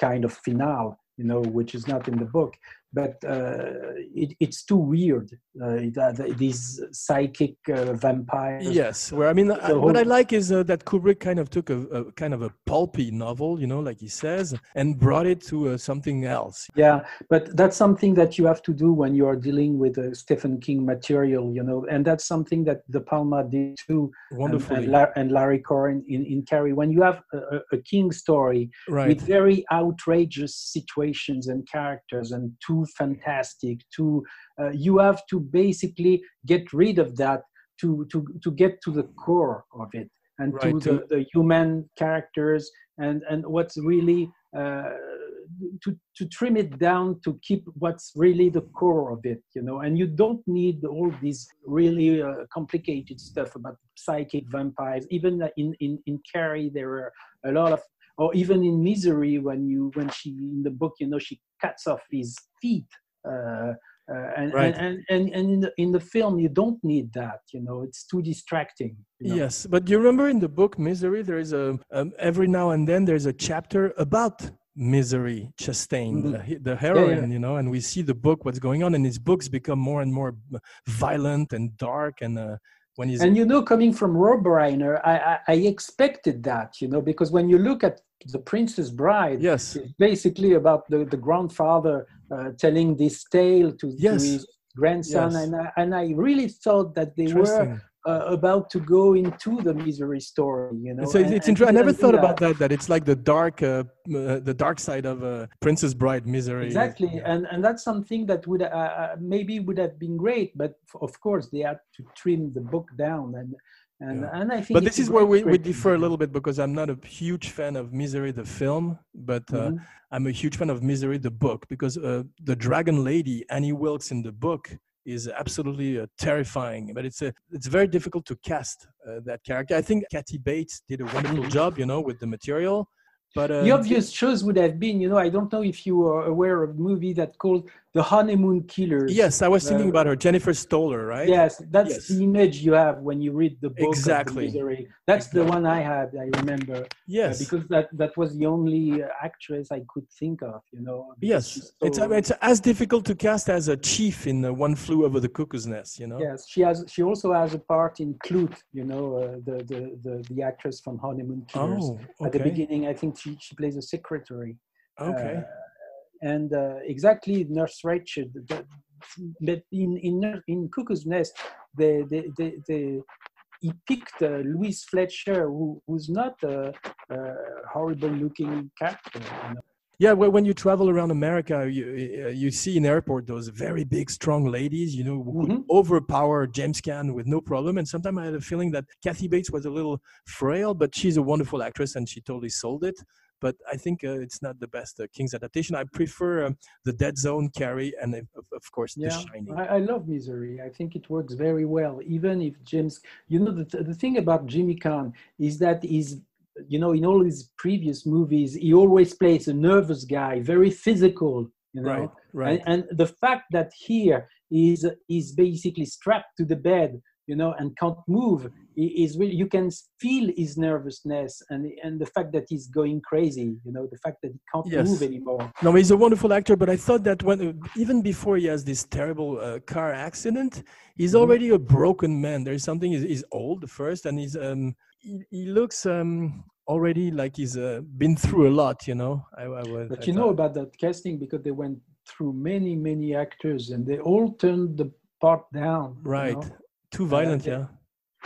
kind of finale, you know, which is not in the book. But uh, it, it's too weird. Uh, that, these psychic uh, vampires. Yes, where I mean, I, what I like is uh, that Kubrick kind of took a, a kind of a pulpy novel, you know, like he says, and brought it to uh, something else. Yeah, but that's something that you have to do when you are dealing with uh, Stephen King material, you know, and that's something that De Palma did too, and, Wonderfully, and, and Larry Cohen in, in Carrie. When you have a, a- King story right? with very outrageous situations and characters and too fantastic, too, uh, you have to basically get rid of that to, to, to get to the core of it and Right, to, to- the, the human characters and, and what's really uh, to, to trim it down to keep what's really the core of it, you know, and you don't need all these really uh, complicated stuff about psychic vampires. Even in, in, in Carrie, there are a lot of or even in misery when you when she in the book you know she cuts off his feet uh, uh, and, Right. and, and and in the in the film you don't need that you know it's too distracting you know? Yes, but you remember in the book Misery, there is a um, every now and then there's a chapter about Misery Chastain, Mhm. the, the heroine, you know, and we see the book what's going on, and his books become more and more violent and dark, and uh, when he's and you know coming from rob reiner I, I i expected that you know because when you look at the princess bride yes, it's basically about the, the grandfather uh, telling this tale to, Yes. to his grandson Yes. and I, and I really thought that they were uh, about to go into the misery story. You know, So it's, and- it's interesting. I never thought that. about that. That it's like the dark, uh, uh, the dark side of uh, Princess Bride misery. exactly and and that's something that would uh, uh, maybe would have been great but of course they had to trim the book down and and Yeah. and i think But this is where we, we differ a little bit because I'm not a huge fan of Misery the film, but uh, Mhm. I'm a huge fan of Misery the book because uh, the Dragon Lady Annie Wilkes in the book is absolutely uh, terrifying. But it's a it's very difficult to cast uh, that character. I think Kathy Bates did a wonderful Mhm. job, you know, with the material. But uh, the obvious choice would have been you know i don't know if you are aware of a movie that called the honeymoon killers yes, I was thinking uh, about her, Jennifer Stoller, right? yes that's Yes. the image you have when you read the book Exactly. misery that's the one i had i remember uh, Yes. because that that was the only uh, actress i could think of you know Yes, she's it's so- it's as difficult to cast as a chief in uh, One Flew Over the Cuckoo's Nest. You know. Yes, she has. She also has a part in Klute. You know, uh, the, the the the actress from Honeymoon Killers. Oh, okay. At the beginning, I think she she plays a secretary. Okay. And uh, exactly, Nurse Ratched. But in in in Cuckoo's Nest, they they they. they he picked uh, Louise Fletcher, who, who's not a, a horrible-looking character. You know? Yeah, well, when you travel around America, you uh, you see in airport those very big, strong ladies, you know, who Mhm. overpower James Caan with no problem. And sometimes I had a feeling that Kathy Bates was a little frail, but she's a wonderful actress and she totally sold it. But I think uh, it's not the best uh, King's adaptation. I prefer um, the Dead Zone, Carrie, and uh, of, of course The Shining. I, I love Misery. I think it works very well, even if James. You know, the, the thing about Jimmy Caan is that he's, you know, in all his previous movies, he always plays a nervous guy, very physical. You know, Right, right. and, and the fact that here is is basically strapped to the bed, you know, and can't move i- is really you can feel his nervousness and and the fact that he's going crazy. You know, the fact that he can't Yes. move anymore. No, he's a wonderful actor, but I thought that when even before he has this terrible uh, car accident, he's Mhm. already a broken man. There's something. He's, he's old first, and he's um he, he looks um already like he's uh, been through a lot. You know, I, I was. But I you know about that casting because they went through many, many actors and they all turned the part down. you right? know. Too violent, yeah. yeah.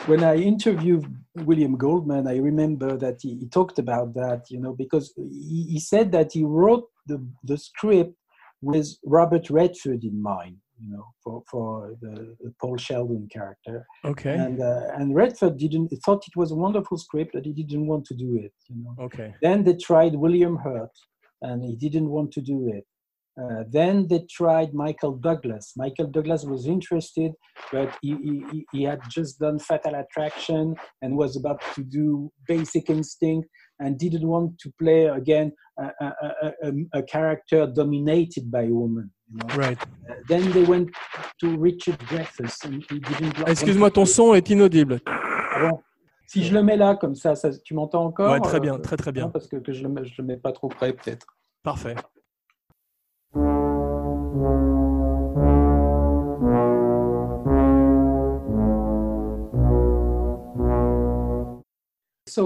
When I interviewed William Goldman, I remember that he, he talked about that, you know, because he, he said that he wrote the, the script with Robert Redford in mind, you know, for, for the, the Paul Sheldon character. Okay, And, uh, and Redford didn't, thought it was a wonderful script, but he didn't want to do it, you know. okay, Then they tried William Hurt, and he didn't want to do it. Uh, then they tried Michael Douglas. Michael Douglas was interested, but he, he, he- had just done Fatal Attraction and was about to do Basic Instinct and didn't want to play again a, a, a, a, character dominated by a woman. You know? right. Uh, then they went to Richard Dreyfuss and he didn't. Excuse-moi, to ton son est inaudible. Ah bon Si je le mets là comme ça, ça tu m'entends encore Ouais, très euh, bien, très très non, bien. parce que, que je le le mets pas trop près peut-être. Parfait. So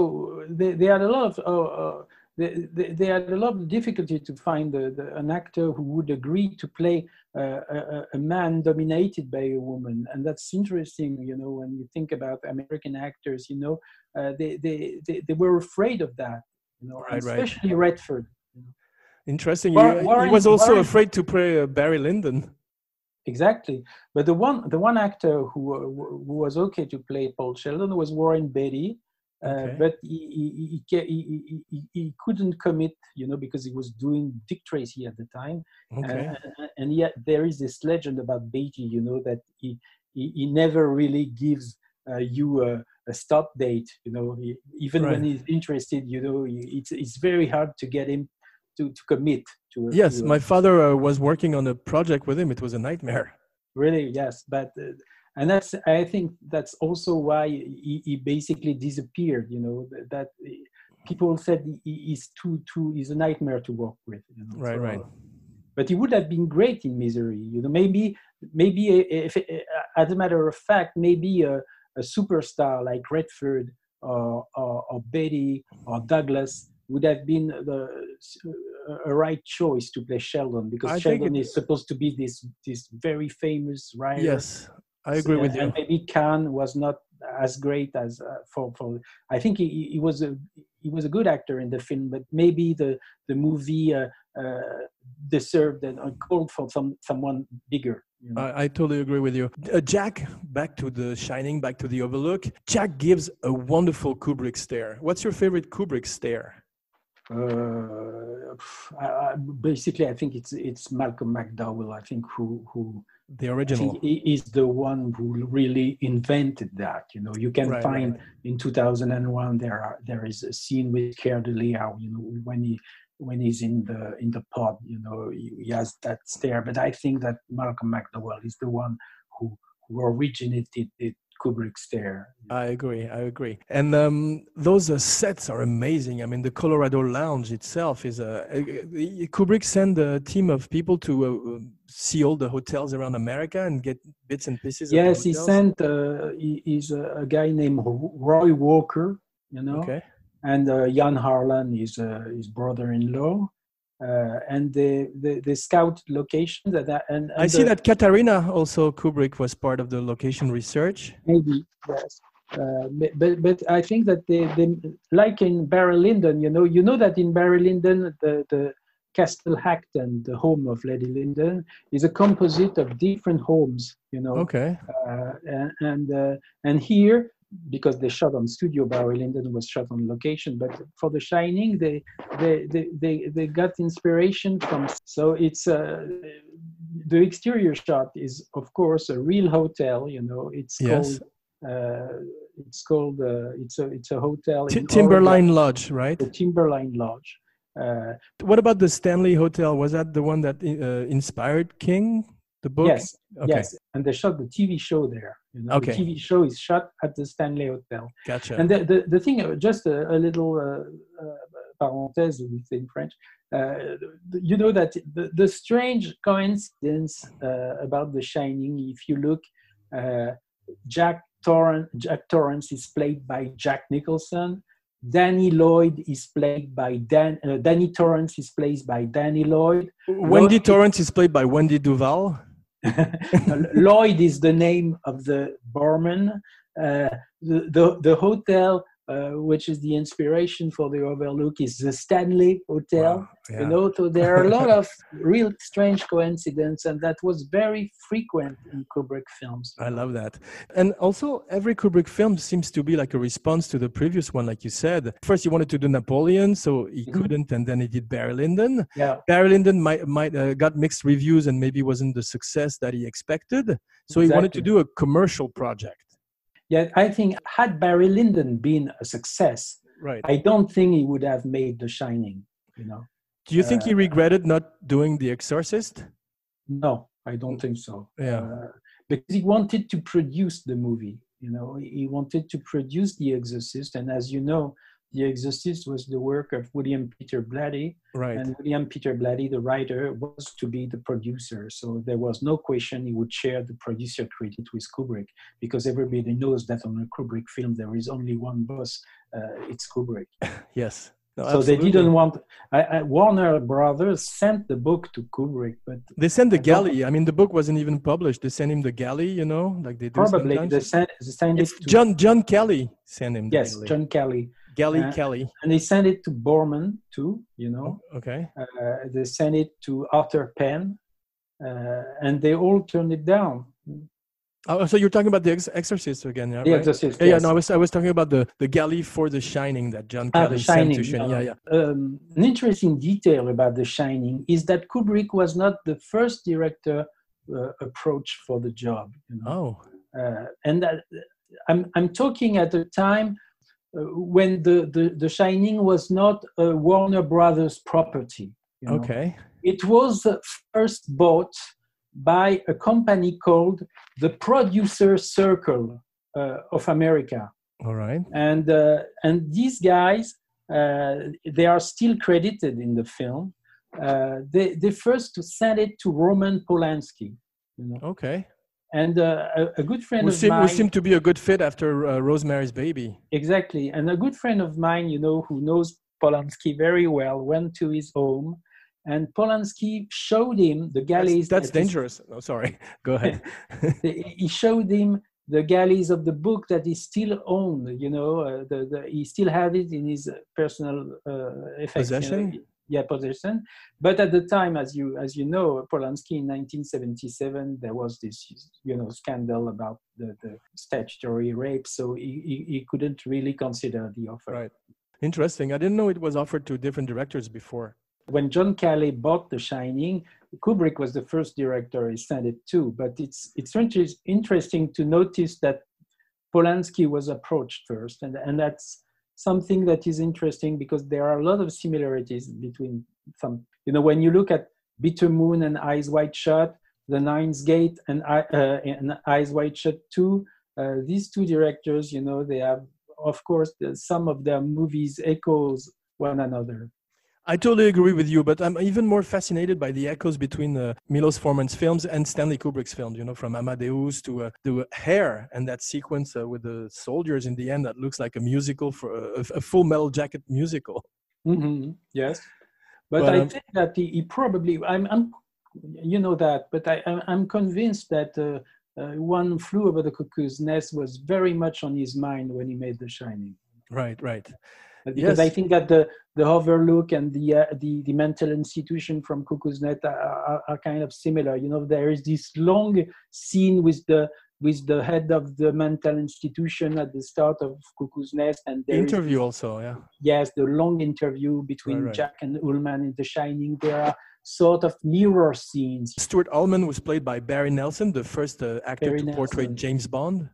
they, they had a lot of uh, uh, they, they, they had a lot of difficulty to find the, the, an actor who would agree to play uh, a, a man dominated by a woman, and that's interesting. You know, when you think about American actors, you know, uh, they, they, they they were afraid of that. You know, Right, right. especially Redford. Interesting. War- he, Warren- was also Warren- afraid to play uh, Barry Lyndon. Exactly, but the one the one actor who, uh, who was okay to play Paul Sheldon was Warren Beatty, uh, Okay. but he he, he, he, he, couldn't commit, you know, because he was doing Dick Tracy at the time, Okay. uh, and yet there is this legend about Beatty, you know, that he he, never really gives uh, you a, a stop date, you know, even when he's interested, you know, it's it's very hard to get him to, to commit to. a- Yes, to a- my father uh, was working on a project with him. It was a nightmare. really yes but uh, and that's i think that's also why he, he basically disappeared you know that, that people said he, he's too too he's a nightmare to work with you know, Right, so- right. but he would have been great in misery you know maybe maybe if as a matter of fact maybe a, a superstar like redford or, or, or beatty or douglas would have been the a right choice to play sheldon because I sheldon it- is supposed to be this this very famous writer Yes, I agree with and you. maybe Caan was not as great as uh, for for. I think he, he was a he was a good actor in the film, but maybe the the movie uh, uh, deserved and called for some someone bigger. You know? I, I, totally agree with you. Uh, Jack, back to The Shining, back to The Overlook. Jack gives a wonderful Kubrick stare. What's your favorite Kubrick stare? Uh, I, basically, I think it's it's Malcolm McDowell. I think who who the original he is the one who really invented that. You know, you can right, find right. in 2001 there are there is a scene with Keir Dullea. You know, when he when he's in the in the pod, you know, he, he has that stare. But I think that Malcolm McDowell is the one who who originated it Kubrick stare. I agree. I agree. And um, those uh, sets are amazing. I mean, the Colorado Lounge itself is a. Uh, Kubrick sent a team of people to uh, see all the hotels around America and get bits and pieces. Yes, he sent. Uh, he, he's a, a, guy named Roy Walker. You know. Okay. And uh, Jan Harlan is uh, his brother-in-law uh, and the, the, the scout locations. That, and, and I see the, that Katharina also Kubrick was part of the location research. Maybe yes, uh, but but I think that they, they like in Barry Lyndon, you know, you know that in Barry Lyndon the the Castle Hackton, the home of Lady Lyndon, is a composite of different homes, you know. Okay. Uh, and and, uh, and here because they shot on studio barry lyndon was shot on location but for the shining they they they they, they got inspiration from so it's uh, the exterior shot is of course a real hotel you know it's yes. called uh, it's called uh, it's a it's a hotel T- timberline lodge right the timberline lodge uh, what about the stanley hotel was that the one that uh, inspired king the book yes okay. yes and they shot the tv show there you know, okay. The TV show is shot at the Stanley Hotel. Gotcha. And the, the, the thing, uh, just a, a little uh, uh, parenthèse, we say in French, uh, you know that the, the strange coincidence uh, about The Shining, if you look, uh, Jack, Torrance, Jack Torrance is played by Jack Nicholson. Danny Lloyd is played by Dan. Danny Torrance is played by Danny Lloyd. Wendy Torrance is played by Wendy Duvall. Lloyd is the name of the barman. Uh, the, the, the hotel uh, which is the inspiration for the Overlook, is the Stanley Hotel. Wow, yeah. You know, so there are a lot <laughs> of real strange coincidences, and that was very frequent in Kubrick films. I love that, and also every Kubrick film seems to be like a response to the previous one, like you said. First, he wanted to do Napoleon, so he mm-hmm. couldn't, and then he did Barry Lyndon. Yeah, Barry Lyndon might might uh, got mixed reviews and maybe wasn't the success that he expected. So exactly. he wanted to do a commercial project yeah, I think had Barry Lyndon been a success, right. I don't think he would have made The Shining. You know. Do you think uh, he regretted not doing The Exorcist? No, I don't think so. Yeah. Uh, because he wanted to produce the movie. You know, he wanted to produce The Exorcist, and as you know, the Exorcist was the work of William Peter Blatty. Right. And William Peter Blatty, the writer, was to be the producer. So there was no question he would share the producer credit with Kubrick because everybody knows that on a Kubrick film there is only one boss. Uh, it's Kubrick. <laughs> yes. No, so absolutely. they didn't want. I, I, Warner Brothers sent the book to Kubrick, but they sent the galley. I mean, the book wasn't even published. They sent him the galley, you know, like they do probably. Sometimes. They sent, they sent it. To, John John Calley sent him. yes, John Calley. Galley uh, Calley. And they sent it to Boorman too, you know. Okay. Uh, they sent it to Arthur Penn, uh, and they all turned it down. Oh, so you're talking about the ex- Exorcist again, yeah? The right? Exorcist. Yeah, yes. yeah. No, I was I was talking about the the galley for The Shining that John ah, Calley sent to Shining. Yeah, yeah. Um, an interesting detail about The Shining is that Kubrick was not the first director uh, approach for the job. You know? Oh. Uh, and that, I'm I'm talking at a time when the, the, the Shining was not a Warner Brothers property. You know? Okay. It was first bought by a company called the Producer Circle uh, of America. All right. And uh, and these guys, uh, they are still credited in the film. Uh, they they first sent it to Roman Polanski. You know? Okay and uh, a, a, good friend we of seem, mine. We seem to be a good fit after uh, Rosemary's Baby. Exactly, and a good friend of mine, you know, who knows Polanski very well, went to his home, and Polanski showed him the galleys. That's, that's that dangerous. Oh, sorry. <laughs> Go ahead. <laughs> he showed him the galleys of the book that he still owned. You know, uh, the, the, he still had it in his personal uh, effects, possession. You know, yeah, possession. But at the time, as you as you know, Polanski in 1977, there was this you know scandal about the, the statutory rape, so he, he, he couldn't really consider the offer. Right. Interesting. I didn't know it was offered to different directors before. When John Calley bought The Shining, Kubrick was the first director he sent it to. But it's it's interesting to notice that Polanski was approached first, and and that's something that is interesting because there are a lot of similarities between some. You know, when you look at Bitter Moon and Eyes Wide Shut, The Ninth Gate and, uh, and Eyes Wide Shut 2, uh, these two directors, you know, they have, of course, some of their movies echoes one another. I totally agree with you, but I'm even more fascinated by the echoes between uh, Milos Forman's films and Stanley Kubrick's films. You know, from Amadeus to uh, the hair and that sequence uh, with the soldiers in the end that looks like a musical for a, a Full Metal Jacket musical. Mm-hmm. Yes, but, but I um, think that he, he, probably I'm, I'm, you know that, but I, I'm convinced that. Uh, uh, one flew over the cuckoo's nest was very much on his mind when he made The Shining. Right, right because yes. I think that the the overlook and the uh, the the mental institution from Cuckoo's Nest are, are, are, kind of similar. You know, there is this long scene with the with the head of the mental institution at the start of Cuckoo's Nest, and the interview also, yeah. Yes, the long interview between right, right. Jack and Ullman in The Shining. There are sort of mirror scenes. Stuart Ullman was played by Barry Nelson, the first uh, actor Barry to Nelson. portray James Bond.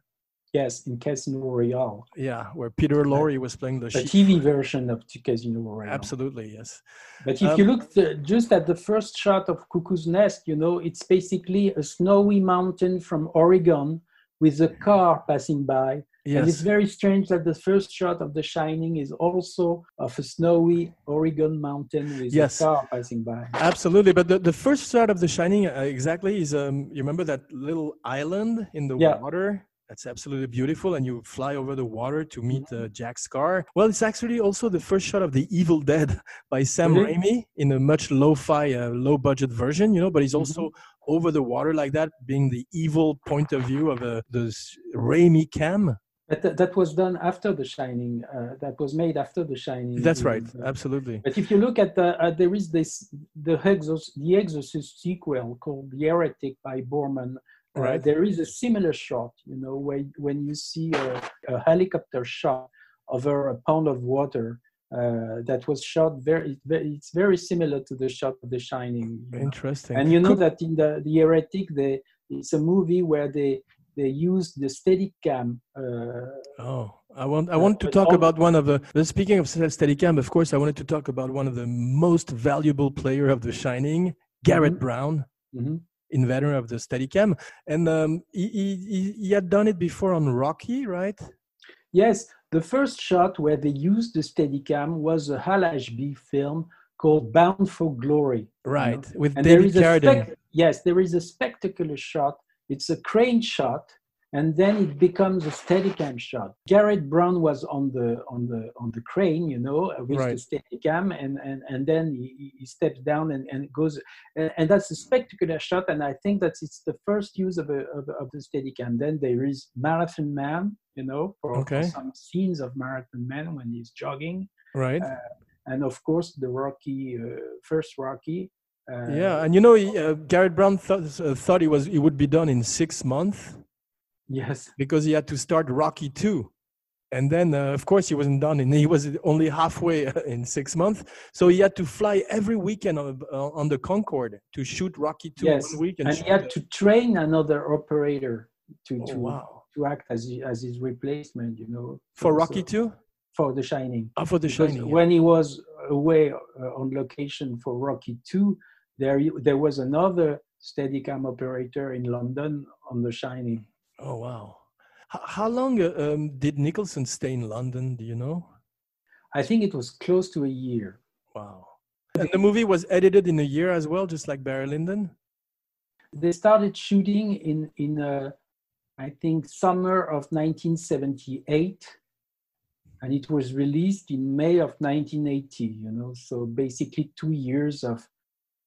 Yes, in Casino Royale. Yeah, where Peter Lorre was playing the, the TV version of Casino Royale. Absolutely, yes. But if um, you look the, just at the first shot of Cuckoo's Nest, you know, it's basically a snowy mountain from Oregon with a car passing by. Yes. And it's very strange that the first shot of The Shining is also of a snowy Oregon mountain with yes. a car passing by. Absolutely, but the, the first shot of The Shining uh, exactly is um, you remember that little island in the yeah. water that's absolutely beautiful. And you fly over the water to meet uh, Jack Scar. Well, it's actually also the first shot of The Evil Dead <laughs> by Sam mm-hmm. Raimi in a much lo-fi, uh, low-budget version, you know, but he's also mm-hmm. over the water like that, being the evil point of view of uh, the Raimi cam. That, that was done after The Shining. Uh, that was made after The Shining. That's right, absolutely. But if you look at the, uh, there is this the Exorcist, the Exorcist sequel called The Heretic by Boorman, uh, right. Uh, there is a similar shot, you know, where, when you see a, a helicopter shot over a pound of water uh, that was shot very, it's very similar to the shot of The Shining. Interesting. Know? And you know that in the the Heretic, they, it's a movie where they they use the Steadicam. Uh, oh, I want I want to talk all, about one of the. Speaking of Steadicam, of course, I wanted to talk about one of the most valuable player of The Shining, Garrett mm-hmm. Brown. Mm-hmm inventor of the Steadicam, and um, he, he, he had done it before on Rocky, right? Yes, the first shot where they used the Steadicam was a Hal Ashby film called Bound for Glory. Right, you know? with and David Carradine. Yes, there is a spectacular shot. It's a crane shot and then it becomes a steadicam shot. Garrett Brown was on the on the on the crane, you know, with right. the steadicam, and and and then he, he steps down and and goes, and, and, that's a spectacular shot. And I think that it's the first use of a of, of the steadicam. Then there is Marathon Man, you know, for, okay. for some scenes of Marathon Man when he's jogging, right. Uh, and of course the Rocky uh, first Rocky. Uh, yeah, and you know, uh, Garrett Brown thought uh, thought he was it would be done in six months Yes. Because he had to start Rocky 2. And then, uh, of course, he wasn't done, and he was only halfway in six months. So he had to fly every weekend on, uh, on the Concorde to shoot Rocky 2 yes. one week. And, and he had to train another operator to, oh, to, wow. to act as, as his replacement, you know. For Rocky 2? For The Shining. Oh, for The because Shining. When he was away uh, on location for Rocky 2, there, there was another Steadicam operator in London on The Shining. Oh wow! H- how long uh, um, did Nicholson stay in London? Do you know? I think it was close to a year. Wow! And the movie was edited in a year as well, just like Barry Lyndon. They started shooting in in uh, I think summer of 1978, and it was released in May of 1980. You know, so basically two years of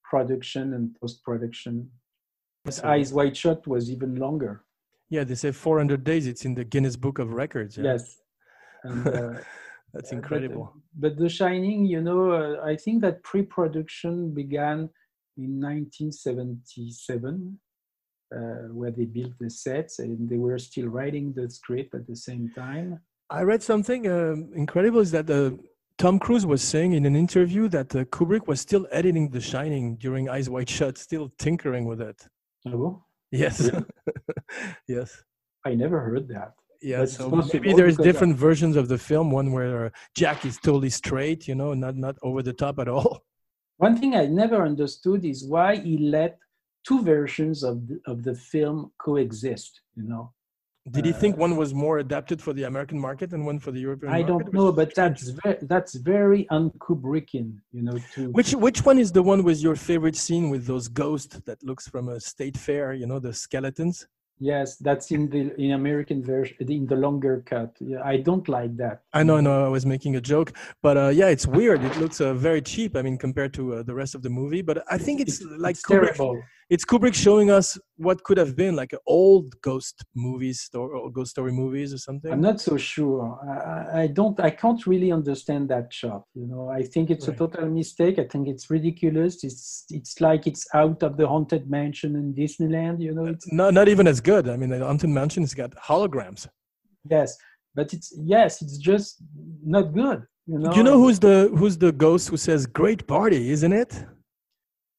production and post production. Eyes Wide Shut was even longer. Yeah, they say 400 days. It's in the Guinness Book of Records. Yeah. Yes. And, <laughs> uh, That's Uh, incredible. But, but The Shining, you know, uh, I think that pre-production began in 1977, uh, where they built the sets and they were still writing the script at the same time. I read something um, incredible is that uh, Tom Cruise was saying in an interview that uh, Kubrick was still editing The Shining during Eyes Wide Shut, still tinkering with it. Oh, Yes. Really? <laughs> <laughs> yes. I never heard that. Yeah, That's so maybe there's I- different versions of the film. One where uh, Jack is totally straight, you know, not not over the top at all. <laughs> One thing I never understood is why he let two versions of the, of the film coexist. You know, Did he Uh, think one was more adapted for the American market and one for the European market? I market? don't know, but that's very, that's very un-Kubrickian. You know, to Which which one is the one with your favorite scene with those ghosts that looks from a state fair? You know the skeletons. Yes, that's in the in American version, in the longer cut. Yeah, I don't like that. I know, I know. I was making a joke, but uh, yeah, it's weird. It looks uh, very cheap. I mean, compared to uh, the rest of the movie. But I think it's, like it's terrible. It's Kubrick showing us what could have been like an old ghost movies, or ghost story movies, or something. I'm not so sure. I, I- don't. I can't really understand that shot. You know, I think it's Right. a total mistake. I think it's ridiculous. It's it's like it's out of the haunted mansion in Disneyland. You know, it's not not even as good. I mean, the Haunted Mansion's got holograms. yes, but it's yes, it's just not good. You know. You know who's the who's the ghost who says "Great party"? Isn't it?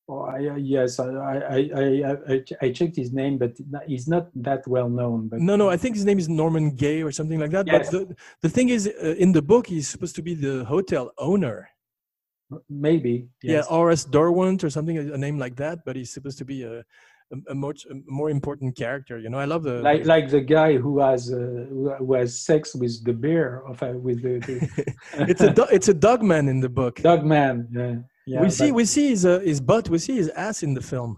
Oh, I, uh, yes, I, I, I, I, checked his name, but he's not that well known. But No, no. I think his name is Norman Gay or something like that. Yes. But the, the thing is, uh, in the book, he's supposed to be the hotel owner. maybe. Yes. Yeah, Horace Derwent or something, a name like that. But he's supposed to be a, a, a, much, a more important character. You know, I love the. like like the guy who has uh, who who has sex with the bear of uh, with the, the <laughs> it's a do- it's a dog man in the book. dog man. Yeah, yeah. we see we see his uh, his butt. We see his ass in the film.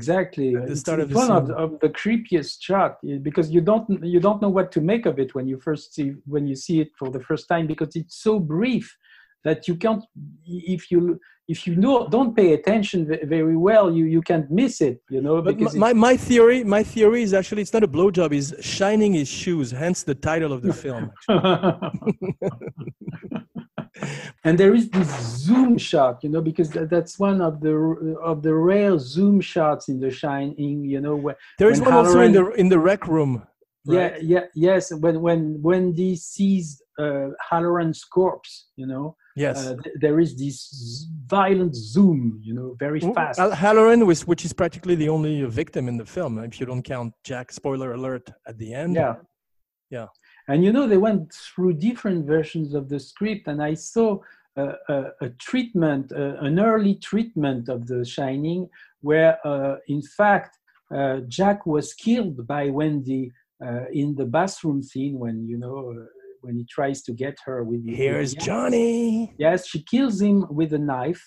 exactly at the It's start of the one of of the creepiest shot eh, because you don't you don't know what to make of it when you first see when you see it for the first time because it's so brief that you can't if you if you know don't pay attention very well you you can't miss it you know But my, my my theory my theory is actually it's not a blowjob. He's shining his shoes. Hence the title of the <laughs> film. <laughs> <laughs> and there is this zoom shot you know because that, that's one of the of the rare zoom shots in the shining you know where There is one also in the in the rec room. yeah right? yeah yes when when wendy sees uh, hallorann's corpse you know Yes. uh, th- there is this violent zoom you know very fast Al- Hallorann, was, which is practically the only victim in the film, if you don't count Jack. Spoiler alert at the end. yeah Yeah. And you know they went through different versions of the script and i saw uh, a, a treatment uh, an early treatment of the shining where uh, in fact uh, jack was killed by wendy uh, in the bathroom scene when you know uh, when he tries to get her with the Here's the- Johnny. Yes, she kills him with a knife,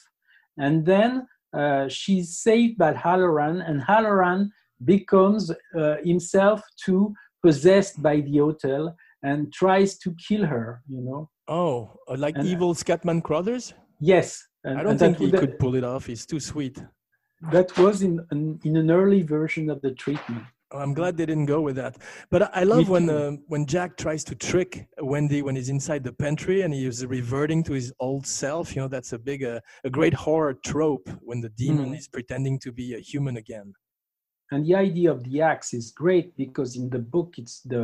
and then uh, she's saved by Hallorann, and Hallorann becomes uh, himself too possessed by the hotel and tries to kill her. You know. Oh, uh, like And- evil Scatman Crothers? Yes. And, I don't think he that, could pull it off. He's too sweet. that was in, in in an early version of the treatment. Oh, I'm glad they didn't go with that. But I- love when uh, when Jack tries to trick Wendy when he's inside the pantry and he is reverting to his old self. You know, that's a big, uh, a great horror trope when the demon Mhm. is pretending to be a human again. And the idea of the axe is great because in the book it's the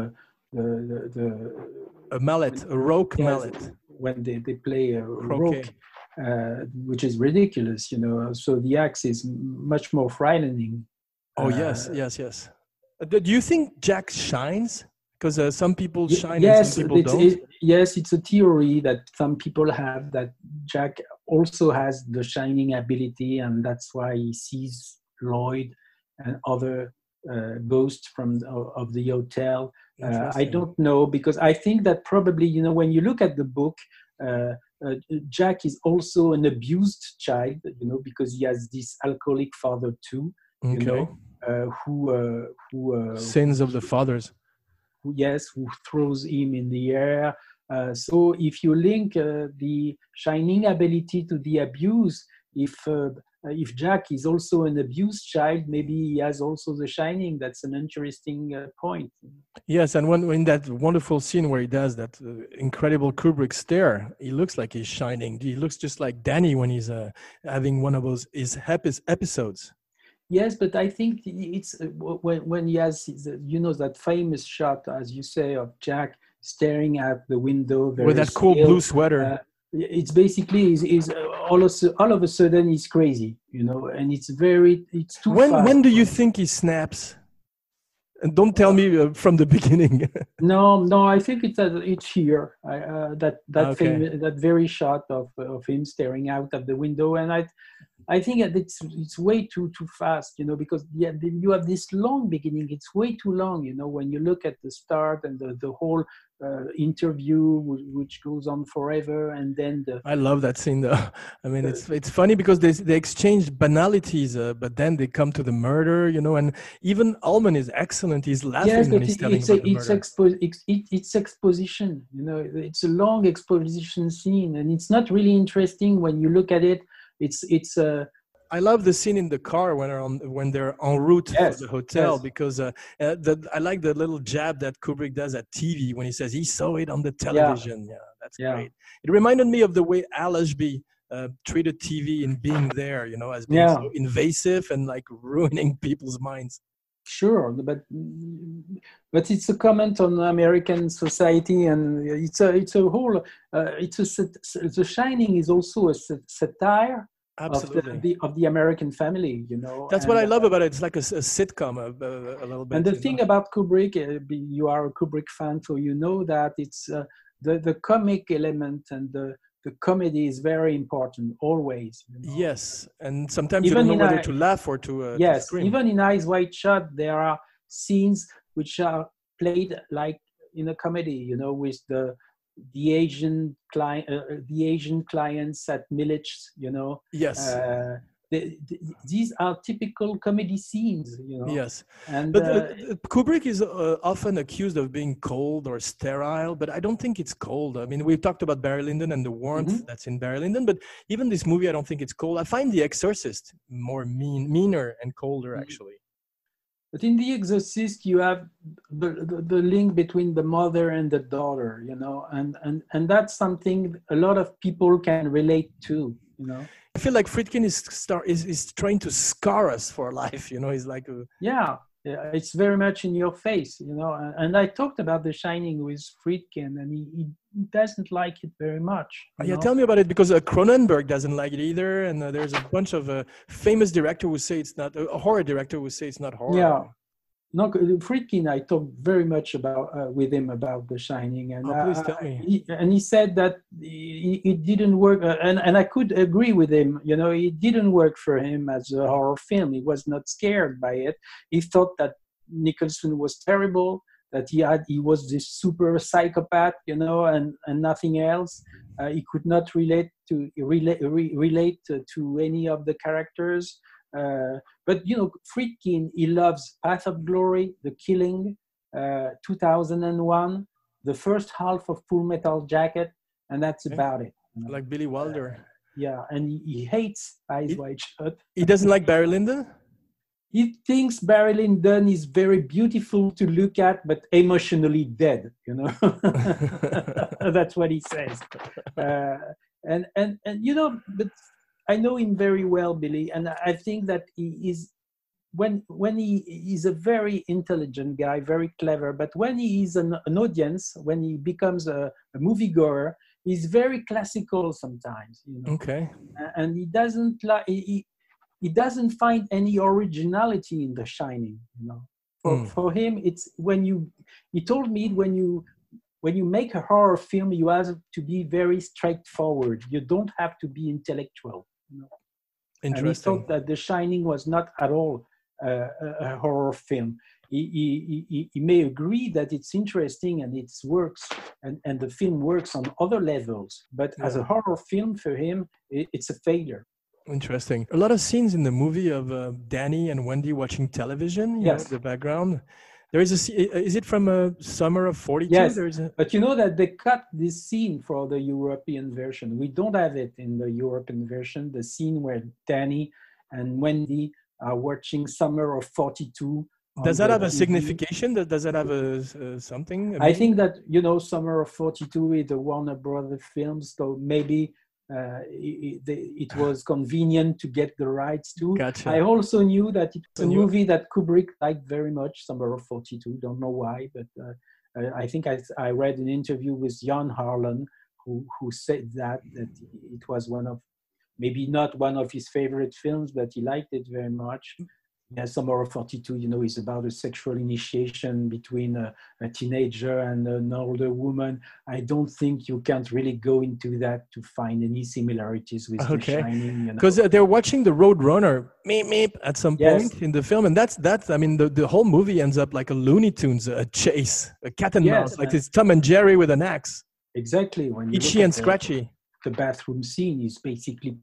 the the, the A mallet, a roque Yes, mallet. when they, they play a Croquet. uh, which is ridiculous, you know. So the axe is much more frightening. Oh yes, Uh, yes, yes. Uh, do you think Jack shines? Because uh, some people shine yes, and some people it's, don't. it- yes, it's a theory that some people have that Jack also has the shining ability, and that's why he sees Lloyd and other uh, ghosts from the, of the hotel. Uh, I don't know because I think that probably you know when you look at the book, uh, uh, Jack is also an abused child, you know, because he has this alcoholic father too, you Okay. know, uh, who uh, who uh, Sins of the fathers. who yes who throws him in the air. Uh, so if you link uh, the shining ability to the abuse, if uh, if Jack is also an abused child, maybe he has also The Shining. That's an interesting uh, point. Yes, and when in that wonderful scene where he does that uh, incredible Kubrick stare, he looks like he's shining. He looks just like Danny when he's uh, having one of those his happiest episodes. Yes, but I think it's uh, when when he has you know that famous shot, as you say, of Jack staring at the window with that cool blue sweater. Uh, it's basically is is uh, all of all of a sudden he's crazy, you know, and it's very it's too. When fast. when do you think he snaps? And don't tell me uh, from the <laughs> beginning. no, no, I think it's uh, it's here. I, uh, that that okay. famous, that very shot of of him staring out of the window, and I I think it's it's way too too fast, you know, because yeah, you have this long beginning. It's way too long, you know, when you look at the start and the the whole uh, interview which goes on forever, and then the. I love that scene, though. <laughs> I mean, it's it's funny because they they exchange banalities, uh, but then they come to the murder, you know, and even Ullman is excellent. He's laughing yes, when he's telling it's about a, the it's murder. Expo- it's, it, it's exposition, you know. It's a long exposition scene, and it's not really interesting when you look at it it's it's a uh, I love the scene in the car when they're on when they're en route yes, to the hotel yes. because uh, uh, the, I like the little jab that Kubrick does at TV when he says he saw it on the television. Yeah, yeah that's yeah. great. It reminded me of the way Al Ashby uh, treated TV in being there, you know, as being yeah. so invasive and like <laughs> ruining people's minds. Sure, but but it's a comment on American society, and it's a it's a whole uh, it's a The Shining is also a satire Absolutely. Of, the, the, of the American family, you know. That's and, what I love about it. It's like a, a sitcom, a, a, little bit. And the thing know? about Kubrick, uh, you are a Kubrick fan, so you know that it's uh, the the comic element and the the comedy is very important always. You know? Yes, and sometimes even you don't know whether I, to laugh or to. Uh, yes, to even in Eyes Wide Shut, there are scenes which are played like in a comedy. You know, with the the Asian client, uh, uh, the Asian clients at Milich, you know. Yes. Uh, the, the, these are typical comedy scenes, you know. Yes. And but uh, uh Kubrick is uh, often accused of being cold or sterile, but I don't think it's cold. I mean, we've talked about Barry Lyndon and the warmth mm-hmm. that's in Barry Lyndon, but even this movie, I don't think it's cold. I find The Exorcist more mean, meaner and colder, mm-hmm. actually. But in The Exorcist, you have the, the, the, link between the mother and the daughter, you know, and, and, and that's something a lot of people can relate to, you know. I feel like Friedkin is, star, is, is trying to scar us for life, you know, he's like a... Yeah, it's very much in your face, you know. And I talked about The Shining with Friedkin, and he, he doesn't like it very much. Yeah, know? tell me about it because uh, Cronenberg doesn't like it either, and uh, there's a bunch of uh, famous director who say it's not a horror director who say it's not horror. Yeah, no, Friedkin, I talked very much about uh, with him about The Shining, and oh, please tell me. He, and he said that it didn't work, uh, and and I could agree with him. You know, it didn't work for him as a horror film. He was not scared by it. He thought that Nicholson was terrible, that he had he was this super psychopath, you know, and and nothing else. Uh, he could not relate to relate re, relate to any of the characters. Uh, but you know, Friedkin, he loves Path of Glory, The Killing, uh, 2001, the first half of Full Metal Jacket, and that's okay. about it. You know? Like Billy Wilder. Uh, yeah, and he, he hates Eyes he, Wide Shut. He doesn't like Barry Lyndon. He thinks Barry Lyndon is very beautiful to look at, but emotionally dead. You know, <laughs> <laughs> that's what he says. Uh, and and and you know, but I know him very well, Billy, and I think that he is when when he is a very intelligent guy, very clever. But when he is an, an audience, when he becomes a, a moviegoer, he's very classical sometimes. You know? Okay. And he doesn't like he, he doesn't find any originality in The Shining. You know, for mm. for him, it's when you. He told me when you when you make a horror film, you have to be very straightforward. You don't have to be intellectual. Interesting. And he thought that The Shining was not at all uh, a horror film. He, he, he, may agree that it's interesting and it works and, and the film works on other levels, but yeah. as a horror film for him, it, it's a failure. Interesting. A lot of scenes in the movie of uh, Danny and Wendy watching television, yes. Know, the background. There is a. se- Is it from a summer of '42? Yes. There is a, But you know that they cut this scene for the European version. We don't have it in the European version. The scene where Danny and Wendy are watching Summer of '42. does that have a TV. signification? Does that have a uh, something? I think that you know Summer of '42 is the Warner Brothers films, so maybe uh, it, it, it was convenient to get the rights to. Gotcha. I also knew that it's a movie that Kubrick liked very much, Summer of '42. Don't know why, but uh, I- I think I, I read an interview with Jan Harlan who who said that that it was one of maybe not one of his favorite films, but he liked it very much. Yeah, Summer of '42, you know, is about a sexual initiation between a, a teenager and an older woman. I don't think you can't really go into that to find any similarities with Okay. The Shining. You know? because uh, they're watching the Road Runner meep meep at some Yes. point in the film, and that's that's. I mean, the, the whole movie ends up like a Looney Tunes, a chase, a cat and Yes, mouse, like it's Tom and Jerry with an axe, Exactly. When itchy and scratchy. The bathroom scene is basically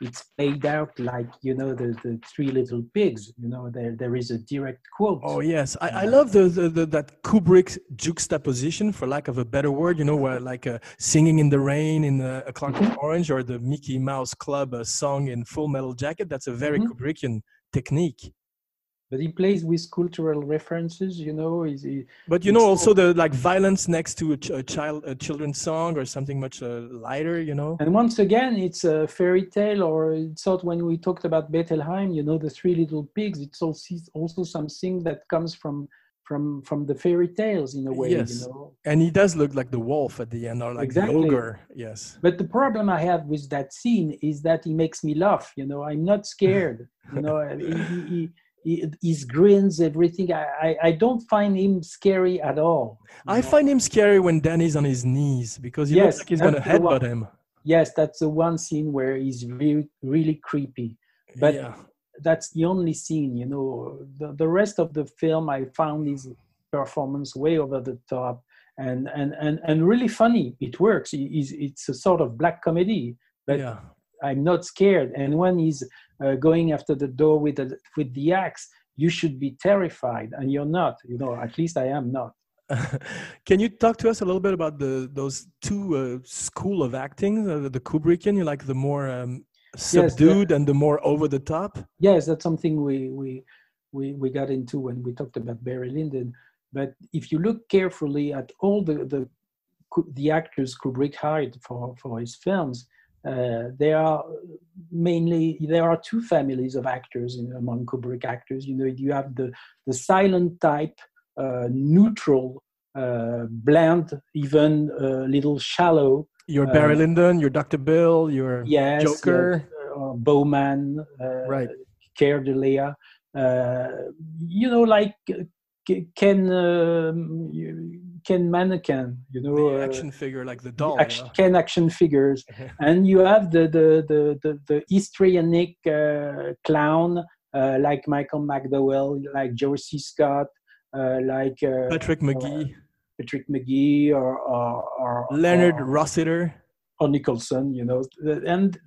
it's played out like you know the, the three little pigs you know there there is a direct quote Oh yes, I, I love the, the, the that Kubrick juxtaposition, for lack of a better word. You know, where like uh, singing in the rain in uh, a Clockwork Orange or the Mickey Mouse Club uh, song in Full Metal Jacket. That's a very Mhm. Kubrickian technique. But he plays with cultural references you know is he, But you know, also the like violence next to a, ch- a child, a children's song or something much uh, lighter. You know. and once again it's a fairy tale or it's not when we talked about Bettelheim you know the three little pigs it's also also something that comes from from from the fairy tales in a way Yes. you know And he does look like the wolf at the end, or like Exactly. the ogre. Yes. But the problem I have with that scene is that he makes me laugh. You know, I'm not scared. <laughs> You know, he, he, he, his grins, everything. I, I, I don't find him scary at all. I know. find him scary when Danny's on his knees because he Yes, looks like he's gonna that's the headbutt one. him. Yes, that's the one scene where he's really, really creepy. But yeah. that's the only scene. You know, the, the rest of the film, I found his performance way over the top. And, and, and, and really funny. It works. He- it's a sort of black comedy. But yeah. I'm not scared. And when he's uh, going after the door with the, with the axe, you should be terrified, and you're not. You know, at least I am not. <laughs> Can you talk to us a little bit about the those two uh, school of acting, uh, the Kubrickian, you like the more um, subdued and the more over the top? Yes, that's something we we we, we got into when we talked about Barry Lyndon. But if you look carefully at all the the, the actors Kubrick hired for for his films, uh, there are mainly there are two families of actors in, among Kubrick actors. You know, you have the the silent type, uh, neutral, uh, bland, even a little shallow. Your Barry Uh, Lyndon, your Dr. Bill, your Yes, Joker. uh, Bowman, uh, Right. Keir Dullea. Uh, you know, like uh, Ken um, you- Ken Mannequin. You know, the uh, action figure, like the doll. action, yeah. Ken action figures, <laughs> and you have the the the the, the histrionic uh, clown uh, like Michael McDowell, like C. Scott, uh, like uh, Patrick Magee, Patrick Magee, or or, or Leonard or, Rossiter. or Nicholson, you know, and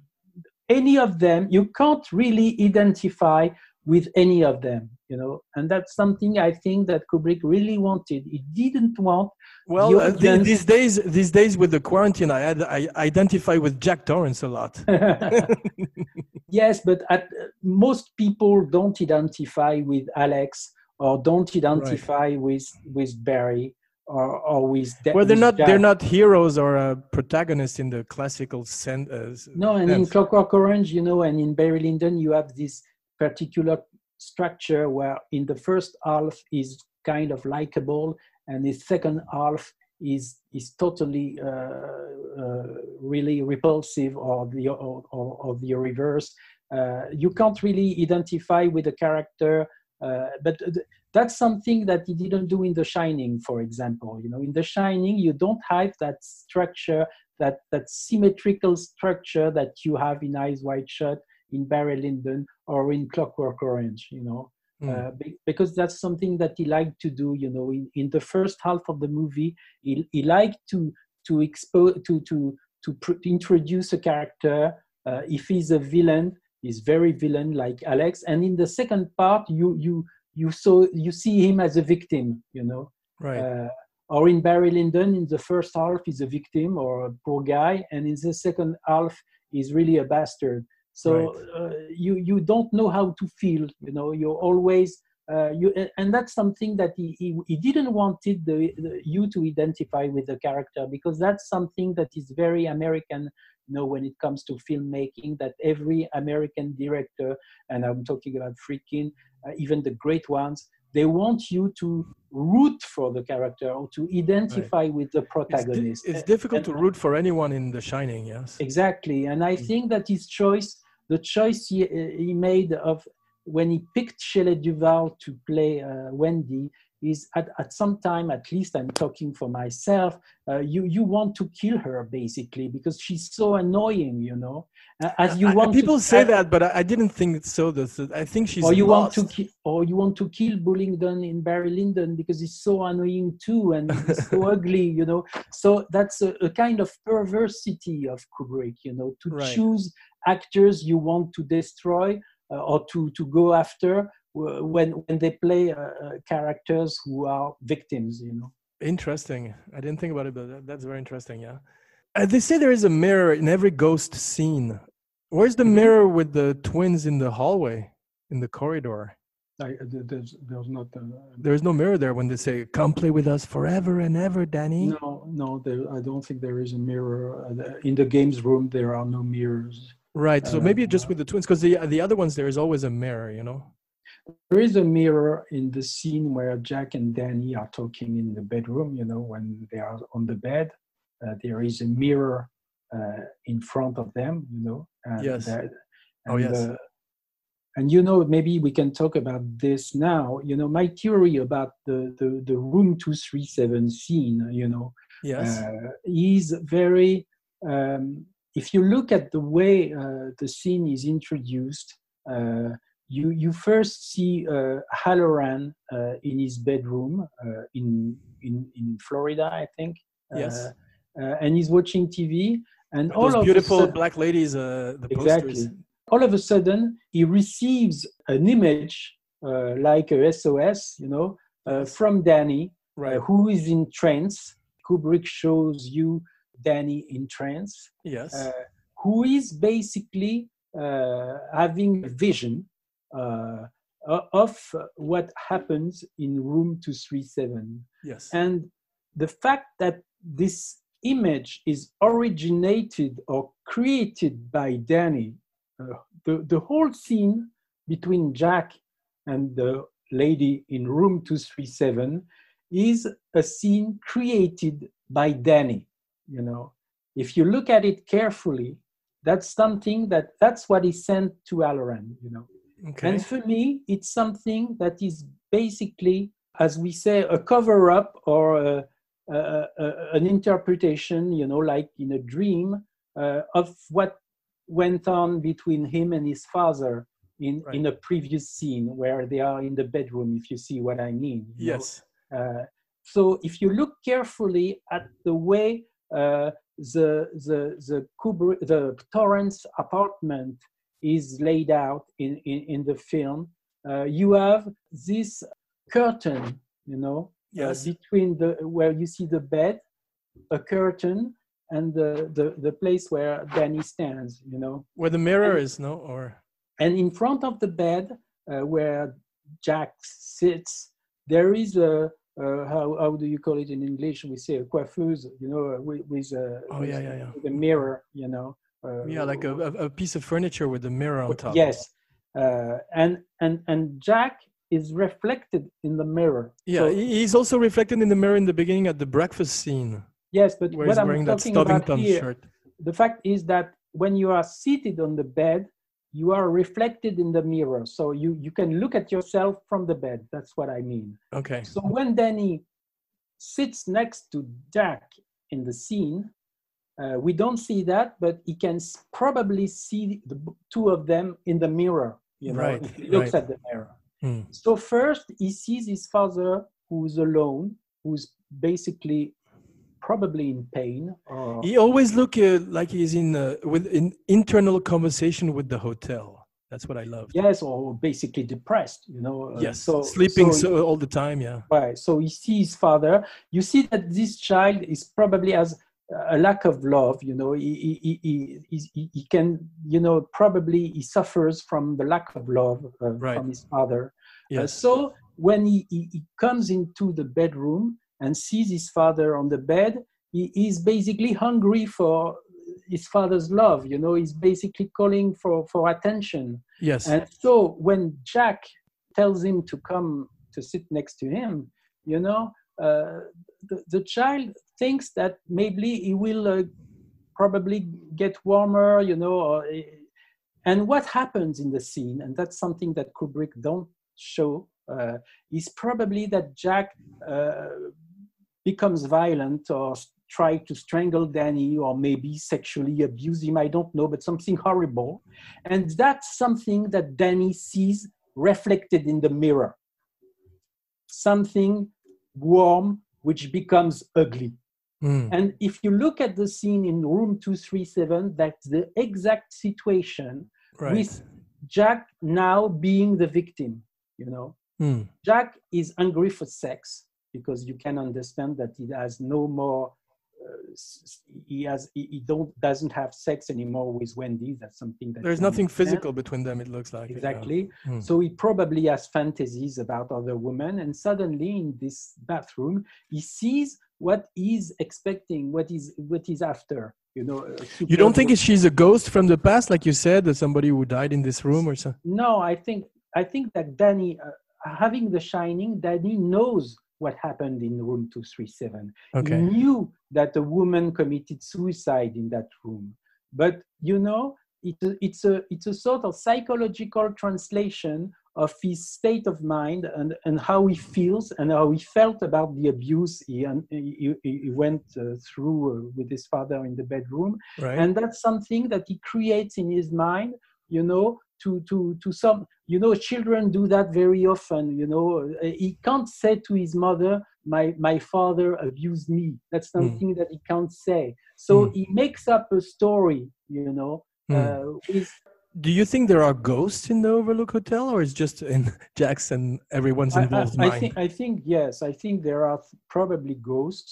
any of them, you can't really identify with any of them, you know, and that's something I think that Kubrick really wanted. He didn't want, Well, uh, then- these days, these days with the quarantine, I had I identify with Jack Torrance a lot. <laughs> <laughs> yes, but at, most people don't identify with Alex or don't identify with with Barry or, or with. Da- well, they're not Jack. they're not heroes or uh, protagonists in the classical sense. Uh, No, and in. Clockwork Orange, you know, and in Barry Lyndon, you have this particular structure where in the first half is kind of likable, and the second half is is totally uh, uh, really repulsive, or the or, or, or the reverse. Uh, you can't really identify with the character, uh, but th- that's something that he didn't do in The Shining, for example. You know, in The Shining, you don't have that structure that that symmetrical structure that you have in Eyes Wide Shut, in Barry Lyndon, or in Clockwork Orange. You know, Mm. uh, be- because that's something that he liked to do. You know, in, in the first half of the movie, he, he liked to to expose to to to pr- introduce a character. Uh, if he's a villain, he's very villain like Alex. And in the second part, you you you saw you see him as a victim you know Right. uh, or in Barry Lyndon, in the first half, he's a victim or a poor guy, and in the second half, he's really a bastard. So Right. uh, you you don't know how to feel. You know, you're always uh, you, and- that's something that he he, he didn't wanted the, the you to identify with the character because that's something that is very American. You know, when it comes to filmmaking, that every American director, and I'm talking about Friedkin uh, even the great ones, they want you to root for the character or to identify with the It's, di- protagonist. it's difficult and- to root for anyone in The Shining. Yes. Exactly, and I Mm. think that his choice, the choice he, he made of when he picked Shelley Duvall to play uh, Wendy is at, at some time, at least I'm talking for myself, uh, you you want to kill her basically because she's so annoying, you know. Uh, as you I- people to, say uh, that, but I, I didn't think it's so. This, I think she's. or you want to lost. ki- or you want to kill Bullingdon in Barry Lyndon because he's so annoying too and he's so <laughs> ugly, you know. So that's a, a kind of perversity of Kubrick, you know, to Right. choose actors you want to destroy uh, or to to go after when when they play uh, uh, characters who are victims, you know. Interesting. I didn't think about it, but that, that's very interesting. Yeah. Uh, they say there is a mirror in every ghost scene. Where's the Mhm. mirror with the twins in the hallway, in the corridor? I, there's, there's not. There is no mirror there when they say, "Come play with us forever and ever, Danny." no, no, there, I don't think there is a mirror. Uh, In the games room, there are no mirrors. Right. So Uh, maybe just with the twins, because the the other ones there is always a mirror. You know. There is a mirror in the scene where Jack and Danny are talking in the bedroom, you know, when they are on the bed. Uh, there is a mirror uh, in front of them, you know. And Yes. that- Oh, yes. uh, and you know, maybe we can talk about this now. You know, my theory about the, the, the room 237 scene, you know, Yes. uh, is very um, if you look at the way uh, the scene is introduced uh, you you first see uh, Hallorann uh, in his bedroom uh, in in in Florida I think Yes. uh, uh, and he's watching TV and all Those of beautiful a sudden, black ladies. Uh, the Exactly. posters. all of a sudden he receives an image uh, like a SOS you know uh, from Danny Right. uh, who is in trance. Kubrick shows you Danny in trance, yes. uh, who is basically uh, having a vision uh, of what happens in room 237. yes. And the fact that this image is originated or created by Danny, uh, the, the whole scene between Jack and the lady in room 237 is a scene created by Danny. You know, if you look at it carefully, that's something that that's what he sent to Hallorann, you know. Okay. And for me, it's something that is basically, as we say, a cover up or a, a, a, an interpretation, you know, like in a dream uh, of what went on between him and his father in, Right. in a previous scene where they are in the bedroom, if you see what I mean. yes. Uh, so if you look carefully at the way uh, the the the Kubrick, the Torrance apartment is laid out in in, in the film, uh, you have this curtain, you know, uh, Yes. between the where you see the bed, a curtain, and the the, the place where Danny stands, you know Where the mirror is, no? Or and in front of the bed uh, where Jack sits, there is a uh, how how do you call it in English? We say a coiffeuse, you know, uh, with, with, a, Oh, with, yeah, yeah, yeah. with a mirror, you know. Uh, yeah, like a, a, piece of furniture with a mirror on top. Yes, uh, and and and Jack is reflected in the mirror. Yeah, So- he's also reflected in the mirror in the beginning at the breakfast scene, yes, but where what he's I'm wearing that talking about here, shirt. the fact is that when you are seated on the bed, you are reflected in the mirror. So you you can look at yourself from the bed. That's what I mean. Okay. So when Danny sits next to Jack in the scene, uh, we don't see that, but he can s- probably see the two of them in the mirror. You know, Right, if he looks right. at the mirror. Hmm. So first, he sees his father, who's alone, who's basically probably in pain. Or, He always look uh, like he's in uh, with an internal conversation with the hotel. That's what I love. Yes, or basically depressed. You know. uh, Yes. so Sleeping so- so, all the time. Yeah. Right. So he sees his father. You see that this child is probably has a lack of love. You know, he, he, he, he, can, you know, probably he suffers from the lack of love uh, Right. from his father. Uh, Yes. so when he, he, comes into the bedroom and sees his father on the bed, he is basically hungry for his father's love. You know, he's basically calling for, for attention. yes. And so when Jack tells him to come to sit next to him, you know, uh, the, the child thinks that maybe he will uh, probably get warmer, you know. Or, eh, and what happens in the scene, and that's something that Kubrick don't show, uh, is probably that Jack uh, becomes violent or try to strangle Danny or maybe sexually abuse him. I don't know, but something horrible. And that's something that Danny sees reflected in the mirror. Something warm, which becomes ugly. Mm, And if you look at the scene in room 237, that's the exact situation right. with Jack now being the victim, you know. Mm, Jack is angry for sex because you can understand that he has no more. Uh, he has he, he don't doesn't have sex anymore with Wendy. That's something that There's nothing understand. physical between them. It looks like yeah. Exactly. Hmm. So he probably has fantasies about other women, and suddenly in this bathroom, he sees what he's expecting, what he's what he's after. You know. You don't think she's a ghost from the past, like you said, that somebody who died in this room or something? No, I think I think that Danny, uh, having The Shining, Danny knows what happened in room two three seven. He knew that a woman committed suicide in that room, but you know, it, it's a it's a sort of psychological translation of his state of mind and, and how he feels and how he felt about the abuse he, he, he he went uh, through uh, with his father in the bedroom Right. and that's something that he creates in his mind you know to to to some you know children do that very often you know Uh, he can't say to his mother my my father abused me that's Hmm. something that he can't say so Mm. he makes up a story you know Mm. uh, with Do you think there are ghosts in the Overlook Hotel, or is just in <laughs> Jackson everyone's I- I, involved I, mind? think I think yes I think there are probably ghosts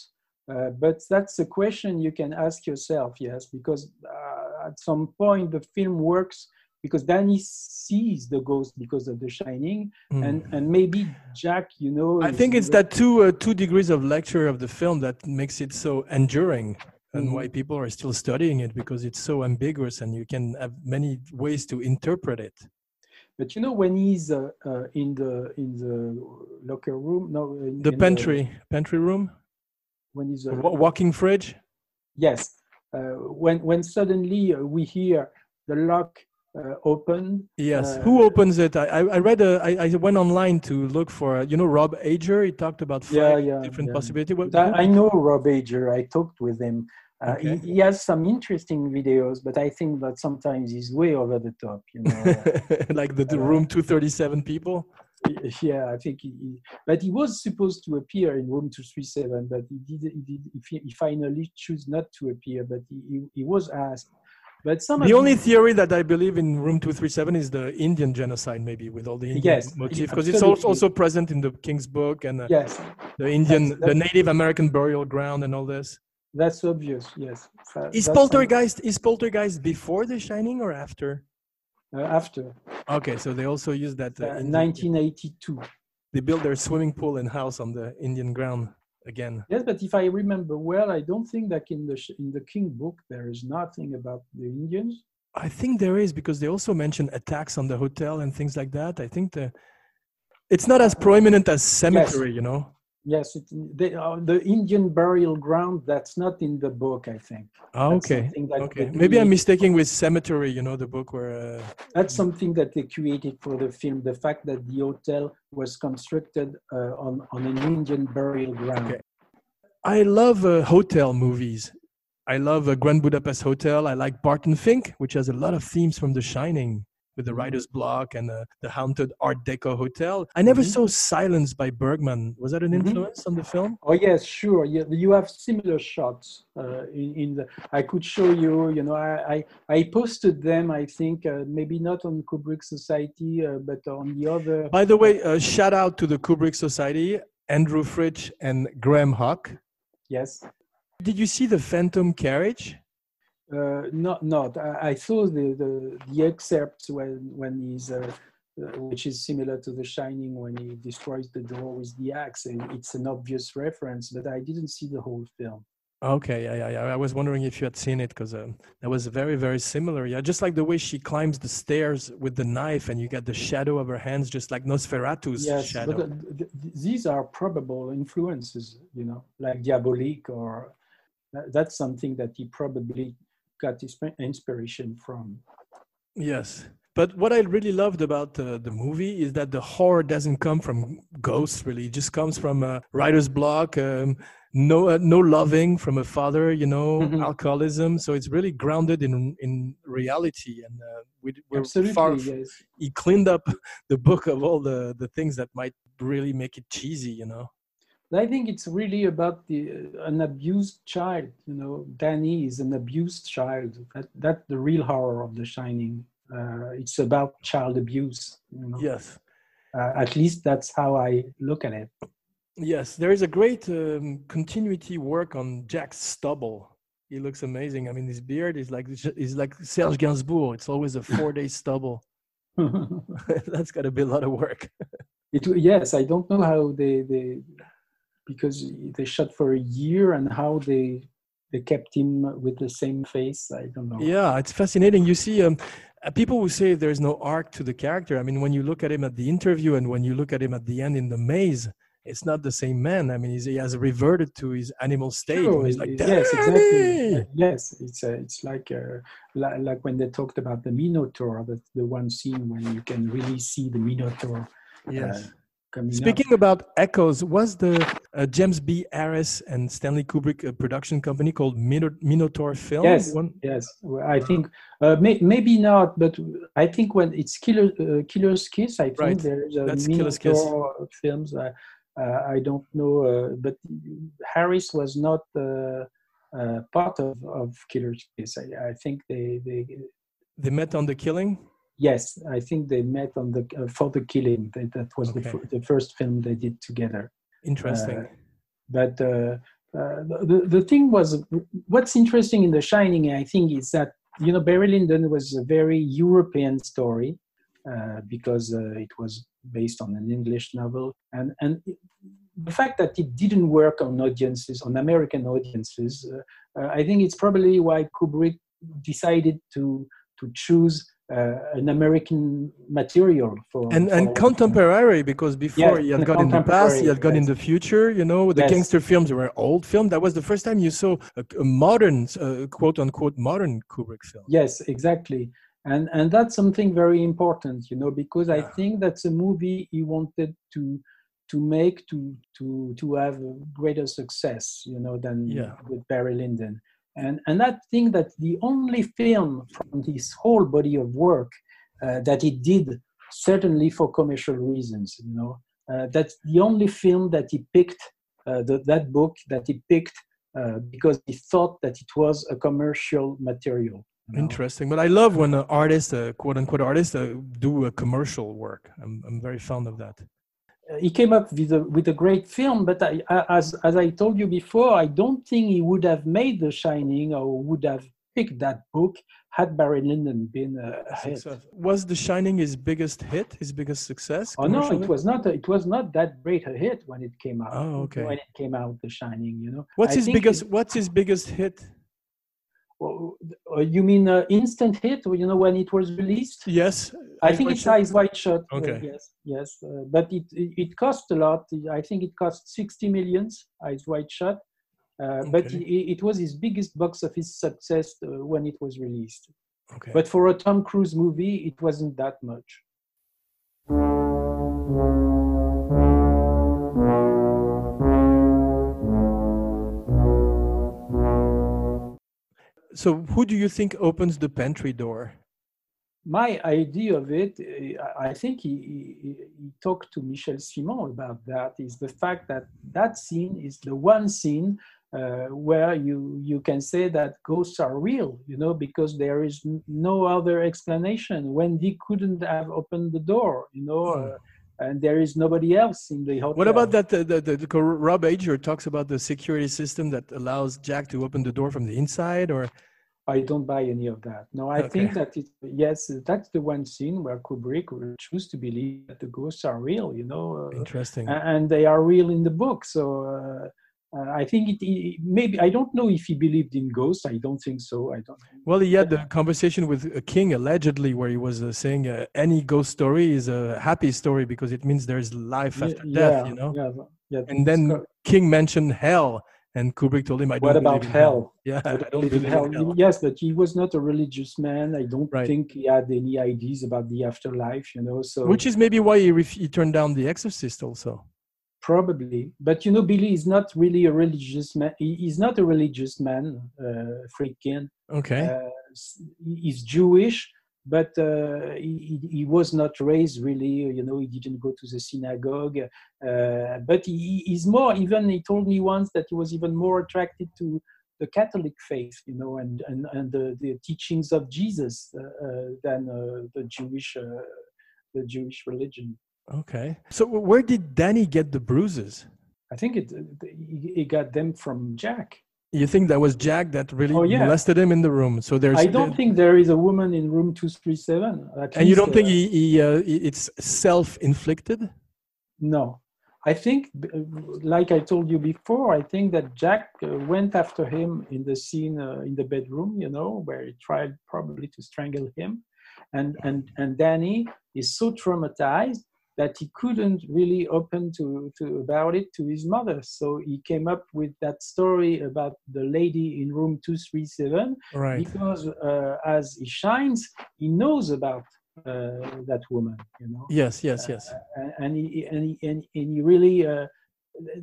uh, but that's a question you can ask yourself yes because uh, at some point the film works because Danny sees the ghost because of The Shining Mm. and and maybe Jack you know I think it's that two uh, two degrees of lecture of the film that makes it so enduring, and why people are still studying it because it's so ambiguous, and you can have many ways to interpret it. but you know when he's uh, uh, in the in the locker room no in, The in pantry pantry room, when he's uh, walking fridge. Yes, uh, when when suddenly uh, we hear the lock uh, open. Yes. Uh, Who opens it? I, I read a I, I went online to look for uh, you know Rob Ager. He talked about five Yeah, yeah, different yeah. possibilities. What- I know Rob Ager. I talked with him. Uh, Okay. he, he has some interesting videos, but I think that sometimes he's way over the top. You know. <laughs> like the, the Uh, room 237 people. <laughs> yeah, I think he, he- But he was supposed to appear in Room Two Three Seven, but he did. He did. He, fi- he finally chose not to appear, but he, he was asked. But some The only theory that I believe in room 237 is the Indian genocide, maybe with all the Indian Yes, motif, because it's also, also present in the King's Book and uh, yes, the Indian, That's- the that's- Native American burial ground and all this. that's obvious. Yes. That- Is Poltergeist is Poltergeist before The Shining or after? uh, after Okay, so they also use that. Uh, uh, 1982? they built their swimming pool and house on the Indian ground again. Yes, but if I remember well, I don't think that in the in the King book there is nothing about the Indians. I think there is because they also mention attacks on the hotel and things like that. I think the it's not as ah. prominent as cemetery, you know. Yes, it, they, uh, the Indian burial ground. That's not in the book. I think. Ah, okay, okay. Maybe I'm mistaking with cemetery, you know, the book where. Uh, That's something that they created for the film. The fact that the hotel was constructed uh, on on an Indian burial ground. Okay. I love uh, hotel movies. I love uh, Grand Budapest Hotel. I like Barton Fink, which has a lot of themes from The Shining. With the writer's block and uh, the haunted Art Deco hotel. I never Mhm. saw Silence by Bergman. Was that an Mhm. influence on the film? Oh yes, sure. You, you have similar shots uh, in, in the. I could show you. You know, I I, I posted them. I think uh, maybe not on Kubrick Society, uh, but on the other. By the way, uh, shout out to the Kubrick Society, Andrew Fritsch and Graham Huck. Yes. Did you see the Phantom Carriage? Uh, not not. I, I saw the, the the excerpts when when he's. Uh, uh, which is similar to The Shining when he destroys the door with the axe, and it's an obvious reference. But I didn't see the whole film. Okay, yeah, yeah, yeah. I was wondering if you had seen it because um, that was very, very similar. Yeah, just like the way she climbs the stairs with the knife, and you get the shadow of her hands, just like Nosferatu's yes, shadow. but uh, th- th- these are probable influences, you know, like Diabolique, or that- that's something that he probably got inspiration from. Yes. But what I really loved about uh, the movie is that the horror doesn't come from ghosts, really. It just comes from a writer's block, um, no, uh, no loving from a father, you know, Mhm. alcoholism. So it's really grounded in in reality, and uh, we, we're Absolutely, far. yes. He cleaned up <laughs> the book of all the the things that might really make it cheesy, you know. I think it's really about the uh, an abused child. You know, Danny is an abused child. That that's the real horror of The Shining. Uh, it's about child abuse. You know? Yes. Uh, at least that's how I look at it. Yes, there is a great um, continuity work on Jack Stubble. He looks amazing. I mean, his beard is like is like Serge Gainsbourg. It's always a four-day stubble. <laughs> <laughs> That's got to be a lot of work. It, yes, I don't know how they, they because they shot for a year and how they they kept him with the same face. I don't know. Yeah, it's fascinating. You see, um, uh, people who say there's no arc to the character. I mean, when you look at him at the interview and when you look at him at the end in the maze, it's not the same man. I mean, he's, he has reverted to his animal state. Sure, He's like, yes, exactly. Yes, it's uh, it's like uh, like, when they talked about the Minotaur, that the one scene when you can really see the Minotaur Yes. Coming up. Speaking about echoes, was the uh, James B. Harris and Stanley Kubrick uh, production company called Mino- Minotaur Film? Yes, One- yes. I think uh, may, maybe not, but I think when it's Killer uh, Killer's Kiss, I think Right. there's a That's Killer's Kiss. Minotaur films. Uh, uh, I don't know, uh, but Harris was not uh, uh, part of, of Killer's Kiss. I, I think they, they They met on the killing. Yes, I think they met on the uh, for the killing. That, that was the, Okay. fir- the first film they did together. Interesting. Uh, but uh, uh, the, the thing was what's interesting in the shining i think is that you know barry lyndon was a very european story uh, because uh, it was based on an english novel and and the fact that it didn't work on audiences on american audiences uh, uh, i think it's probably why kubrick decided to to choose uh, an american material for and and contemporary because before Yes, he had gone in the past, he had gone in the future. You know, the Yes. gangster films were old film. That was the first time you saw a, a modern, uh, quote unquote, modern Kubrick film. Yes, exactly. And and that's something very important, you know, because I think that's a movie he wanted to to make to to to have a greater success, you know, than Yeah. with Barry Lyndon. And and I think that the only film from this whole body of work uh, that he did certainly for commercial reasons, you know, uh, that's the only film that he picked uh, the, that book that he picked uh, because he thought that it was a commercial material. Interesting, but I love when uh, artists, uh, quote unquote, artists uh, do a commercial work. I'm I'm very fond of that. Uh, he came up with a with a great film, but I, as as I told you before, I don't think he would have made The Shining or would have picked that book had Barry Lyndon been a a hit. Was The Shining his biggest hit? His biggest success? Oh no, it was not. A, it was not that great a hit when it came out. Oh, okay. When it came out, The Shining, you know. What's I his biggest? it- What's his biggest hit? Uh, you mean uh, instant hit? You know when it was released? Yes, I think it's Eyes Wide Shut. uh, Okay. yes, yes. Uh, but it, it it cost a lot. I think it cost 60 millions. Eyes Wide Shut. Uh, But it, it was his biggest box office success uh, when it was released. Okay. But for a Tom Cruise movie, it wasn't that much. So, who do you think opens the pantry door? my idea of it, I think he, he, he, talked to Michel Ciment about that, is the fact that that scene is the one scene uh, where you, you can say that ghosts are real, you know, because there is no other explanation. Wendy couldn't have opened the door, you know, hmm. uh, and there is nobody else in the hotel. What about that? The, the, the Rob Ager talks about the security system that allows Jack to open the door from the inside, or I don't buy any of that. No, I okay. think that it, yes, that's the one scene where Kubrick will choose to believe that the ghosts are real, you know. Uh, Interesting. And they are real in the book. So uh, uh, I think it, maybe I don't know if he believed in ghosts. I don't think so. I don't. Well, he had the conversation with a king allegedly, where he was uh, saying uh, any ghost story is a happy story because it means there's life after yeah, death. You know. Yeah, yeah. And then King mentioned hell, and Kubrick told him, "I don't." What about hell? hell? Yeah, I don't believe hell. hell. Yes, but he was not a religious man. I don't right. think he had any ideas about the afterlife. You know, so which is maybe why he, ref- he turned down The Exorcist also. Probably, but you know, Billy is not really a religious man. He, he's not a religious man, uh, Friedkin. Okay. Uh, he's Jewish, but uh, he, he, was not raised really you know he didn't go to the synagogue uh, but he, he's more even he told me once that he was even more attracted to the catholic faith you know and and, and the, the teachings of jesus uh, uh than uh, the jewish uh, the jewish religion okay so where did danny get the bruises i think it he got them from jack you think that was Jack that really oh, yeah. molested him in the room? So there's. I don't think there is a woman in room two three seven. And you don't uh, think he, he uh, it's self-inflicted? No, I think, like I told you before, I think that Jack uh, went after him in the scene uh, in the bedroom. You know, where he tried probably to strangle him, and and and Danny is so traumatized that he couldn't really open to, to about it to his mother. So he came up with that story about the lady in room 237 right. because uh, as he shines, he knows about uh, that woman, you know. Yes, yes, yes. Uh, and, he, and, he, and, and he really, uh,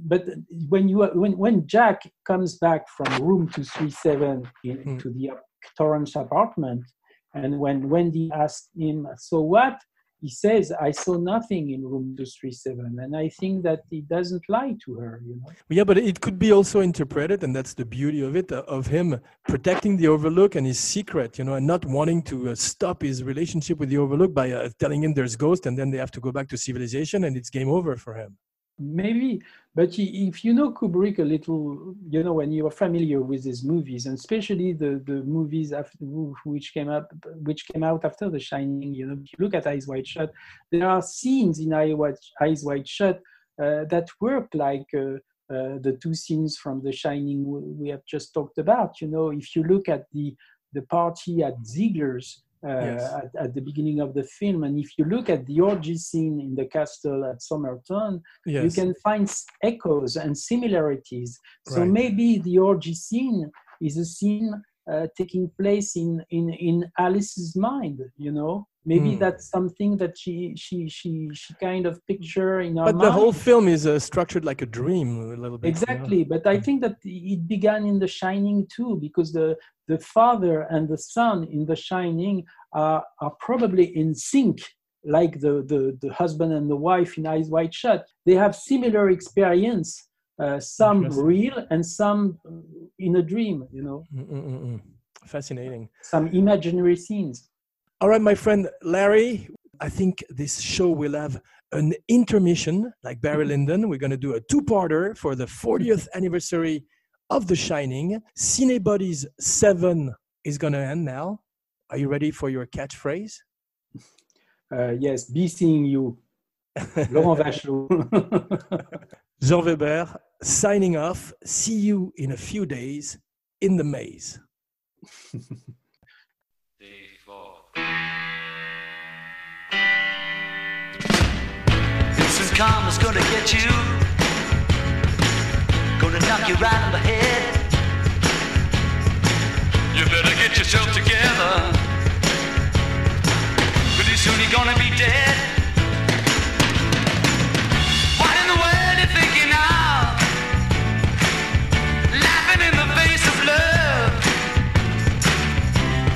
but when you when when Jack comes back from room 237 in, mm. to the Torrance apartment, and when Wendy asked him, "So what?" He says, I saw nothing in room 237. And I think that he doesn't lie to her, you know. Yeah, but it could be also interpreted, and that's the beauty of it, of him protecting the overlook and his secret, you know, and not wanting to uh, stop his relationship with the overlook by uh, telling him there's ghost and then they have to go back to civilization and it's game over for him. Maybe, but if you know Kubrick a little, you know, when you are familiar with his movies, and especially the, the movies after, which came up, which came out after The Shining, you know, if you look at Eyes Wide Shut, there are scenes in Eyes Wide Shut uh, that work like uh, uh, the two scenes from The Shining we have just talked about. You know, if you look at the the party at Ziegler's, yes. at, at, the beginning of the film. And if you look at the orgy scene in the castle at Somerton, yes. you can find echoes and similarities. So right. maybe the orgy scene is a scene uh, taking place in, in, in Alice's mind, you know? Maybe mm. that's something that she she she she kind of picture in her. But mind. the whole film is uh, structured like a dream, a little bit. Exactly, you know? but I think that it began in The Shining too, because the the father and the son in The Shining are are probably in sync like the, the, the husband and the wife in Eyes Wide Shut. They have similar experience, uh, some real and some uh, in a dream, you know. Mm-mm-mm. Fascinating. Some imaginary scenes. All right, my friend Larry, I think this show will have an intermission like Barry mm-hmm. Lyndon. We're going to do a two parter for the 40th anniversary of The Shining. Cinebodies 7 is going to end now. Are you ready for your catchphrase? Uh, yes, be seeing you. <laughs> Laurent Vachaud. <laughs> Jean Weber signing off. See you in a few days in the maze. This is karma's gonna get you. Gonna knock you right in the head. You better get yourself together. Pretty soon you're gonna be dead. What in the world you thinking of? Laughing in the face of love.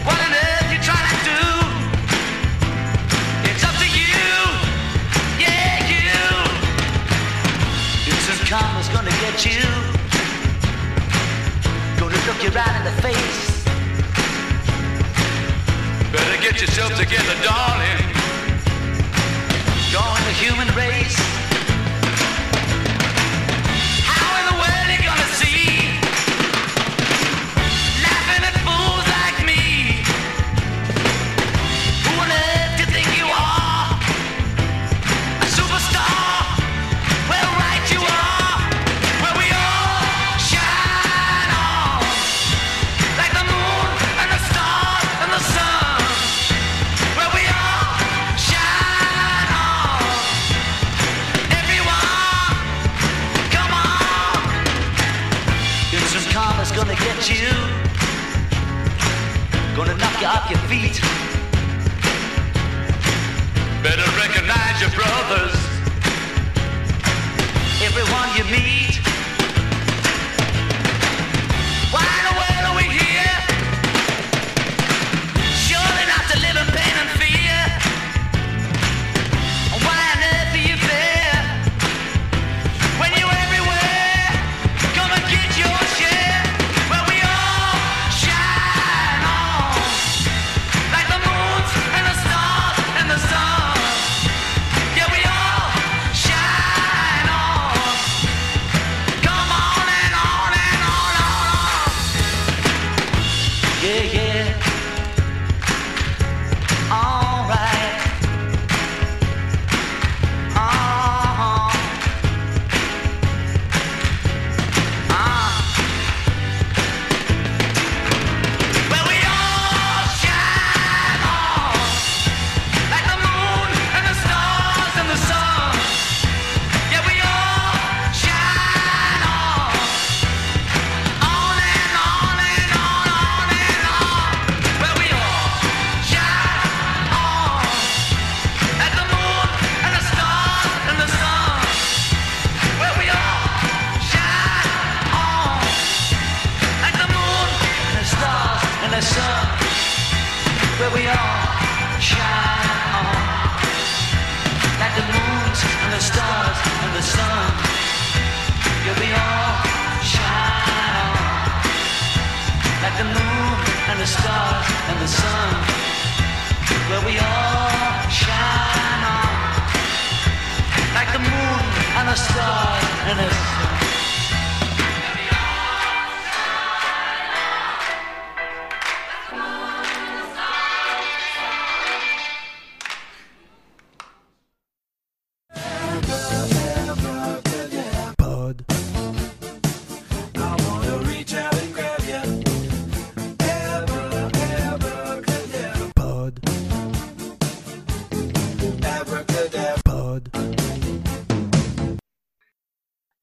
What on earth you trying to do? It's up to you. Yeah, you. Gonna get you you right in the face. Better get yourself together, darling. Join the human race. आपके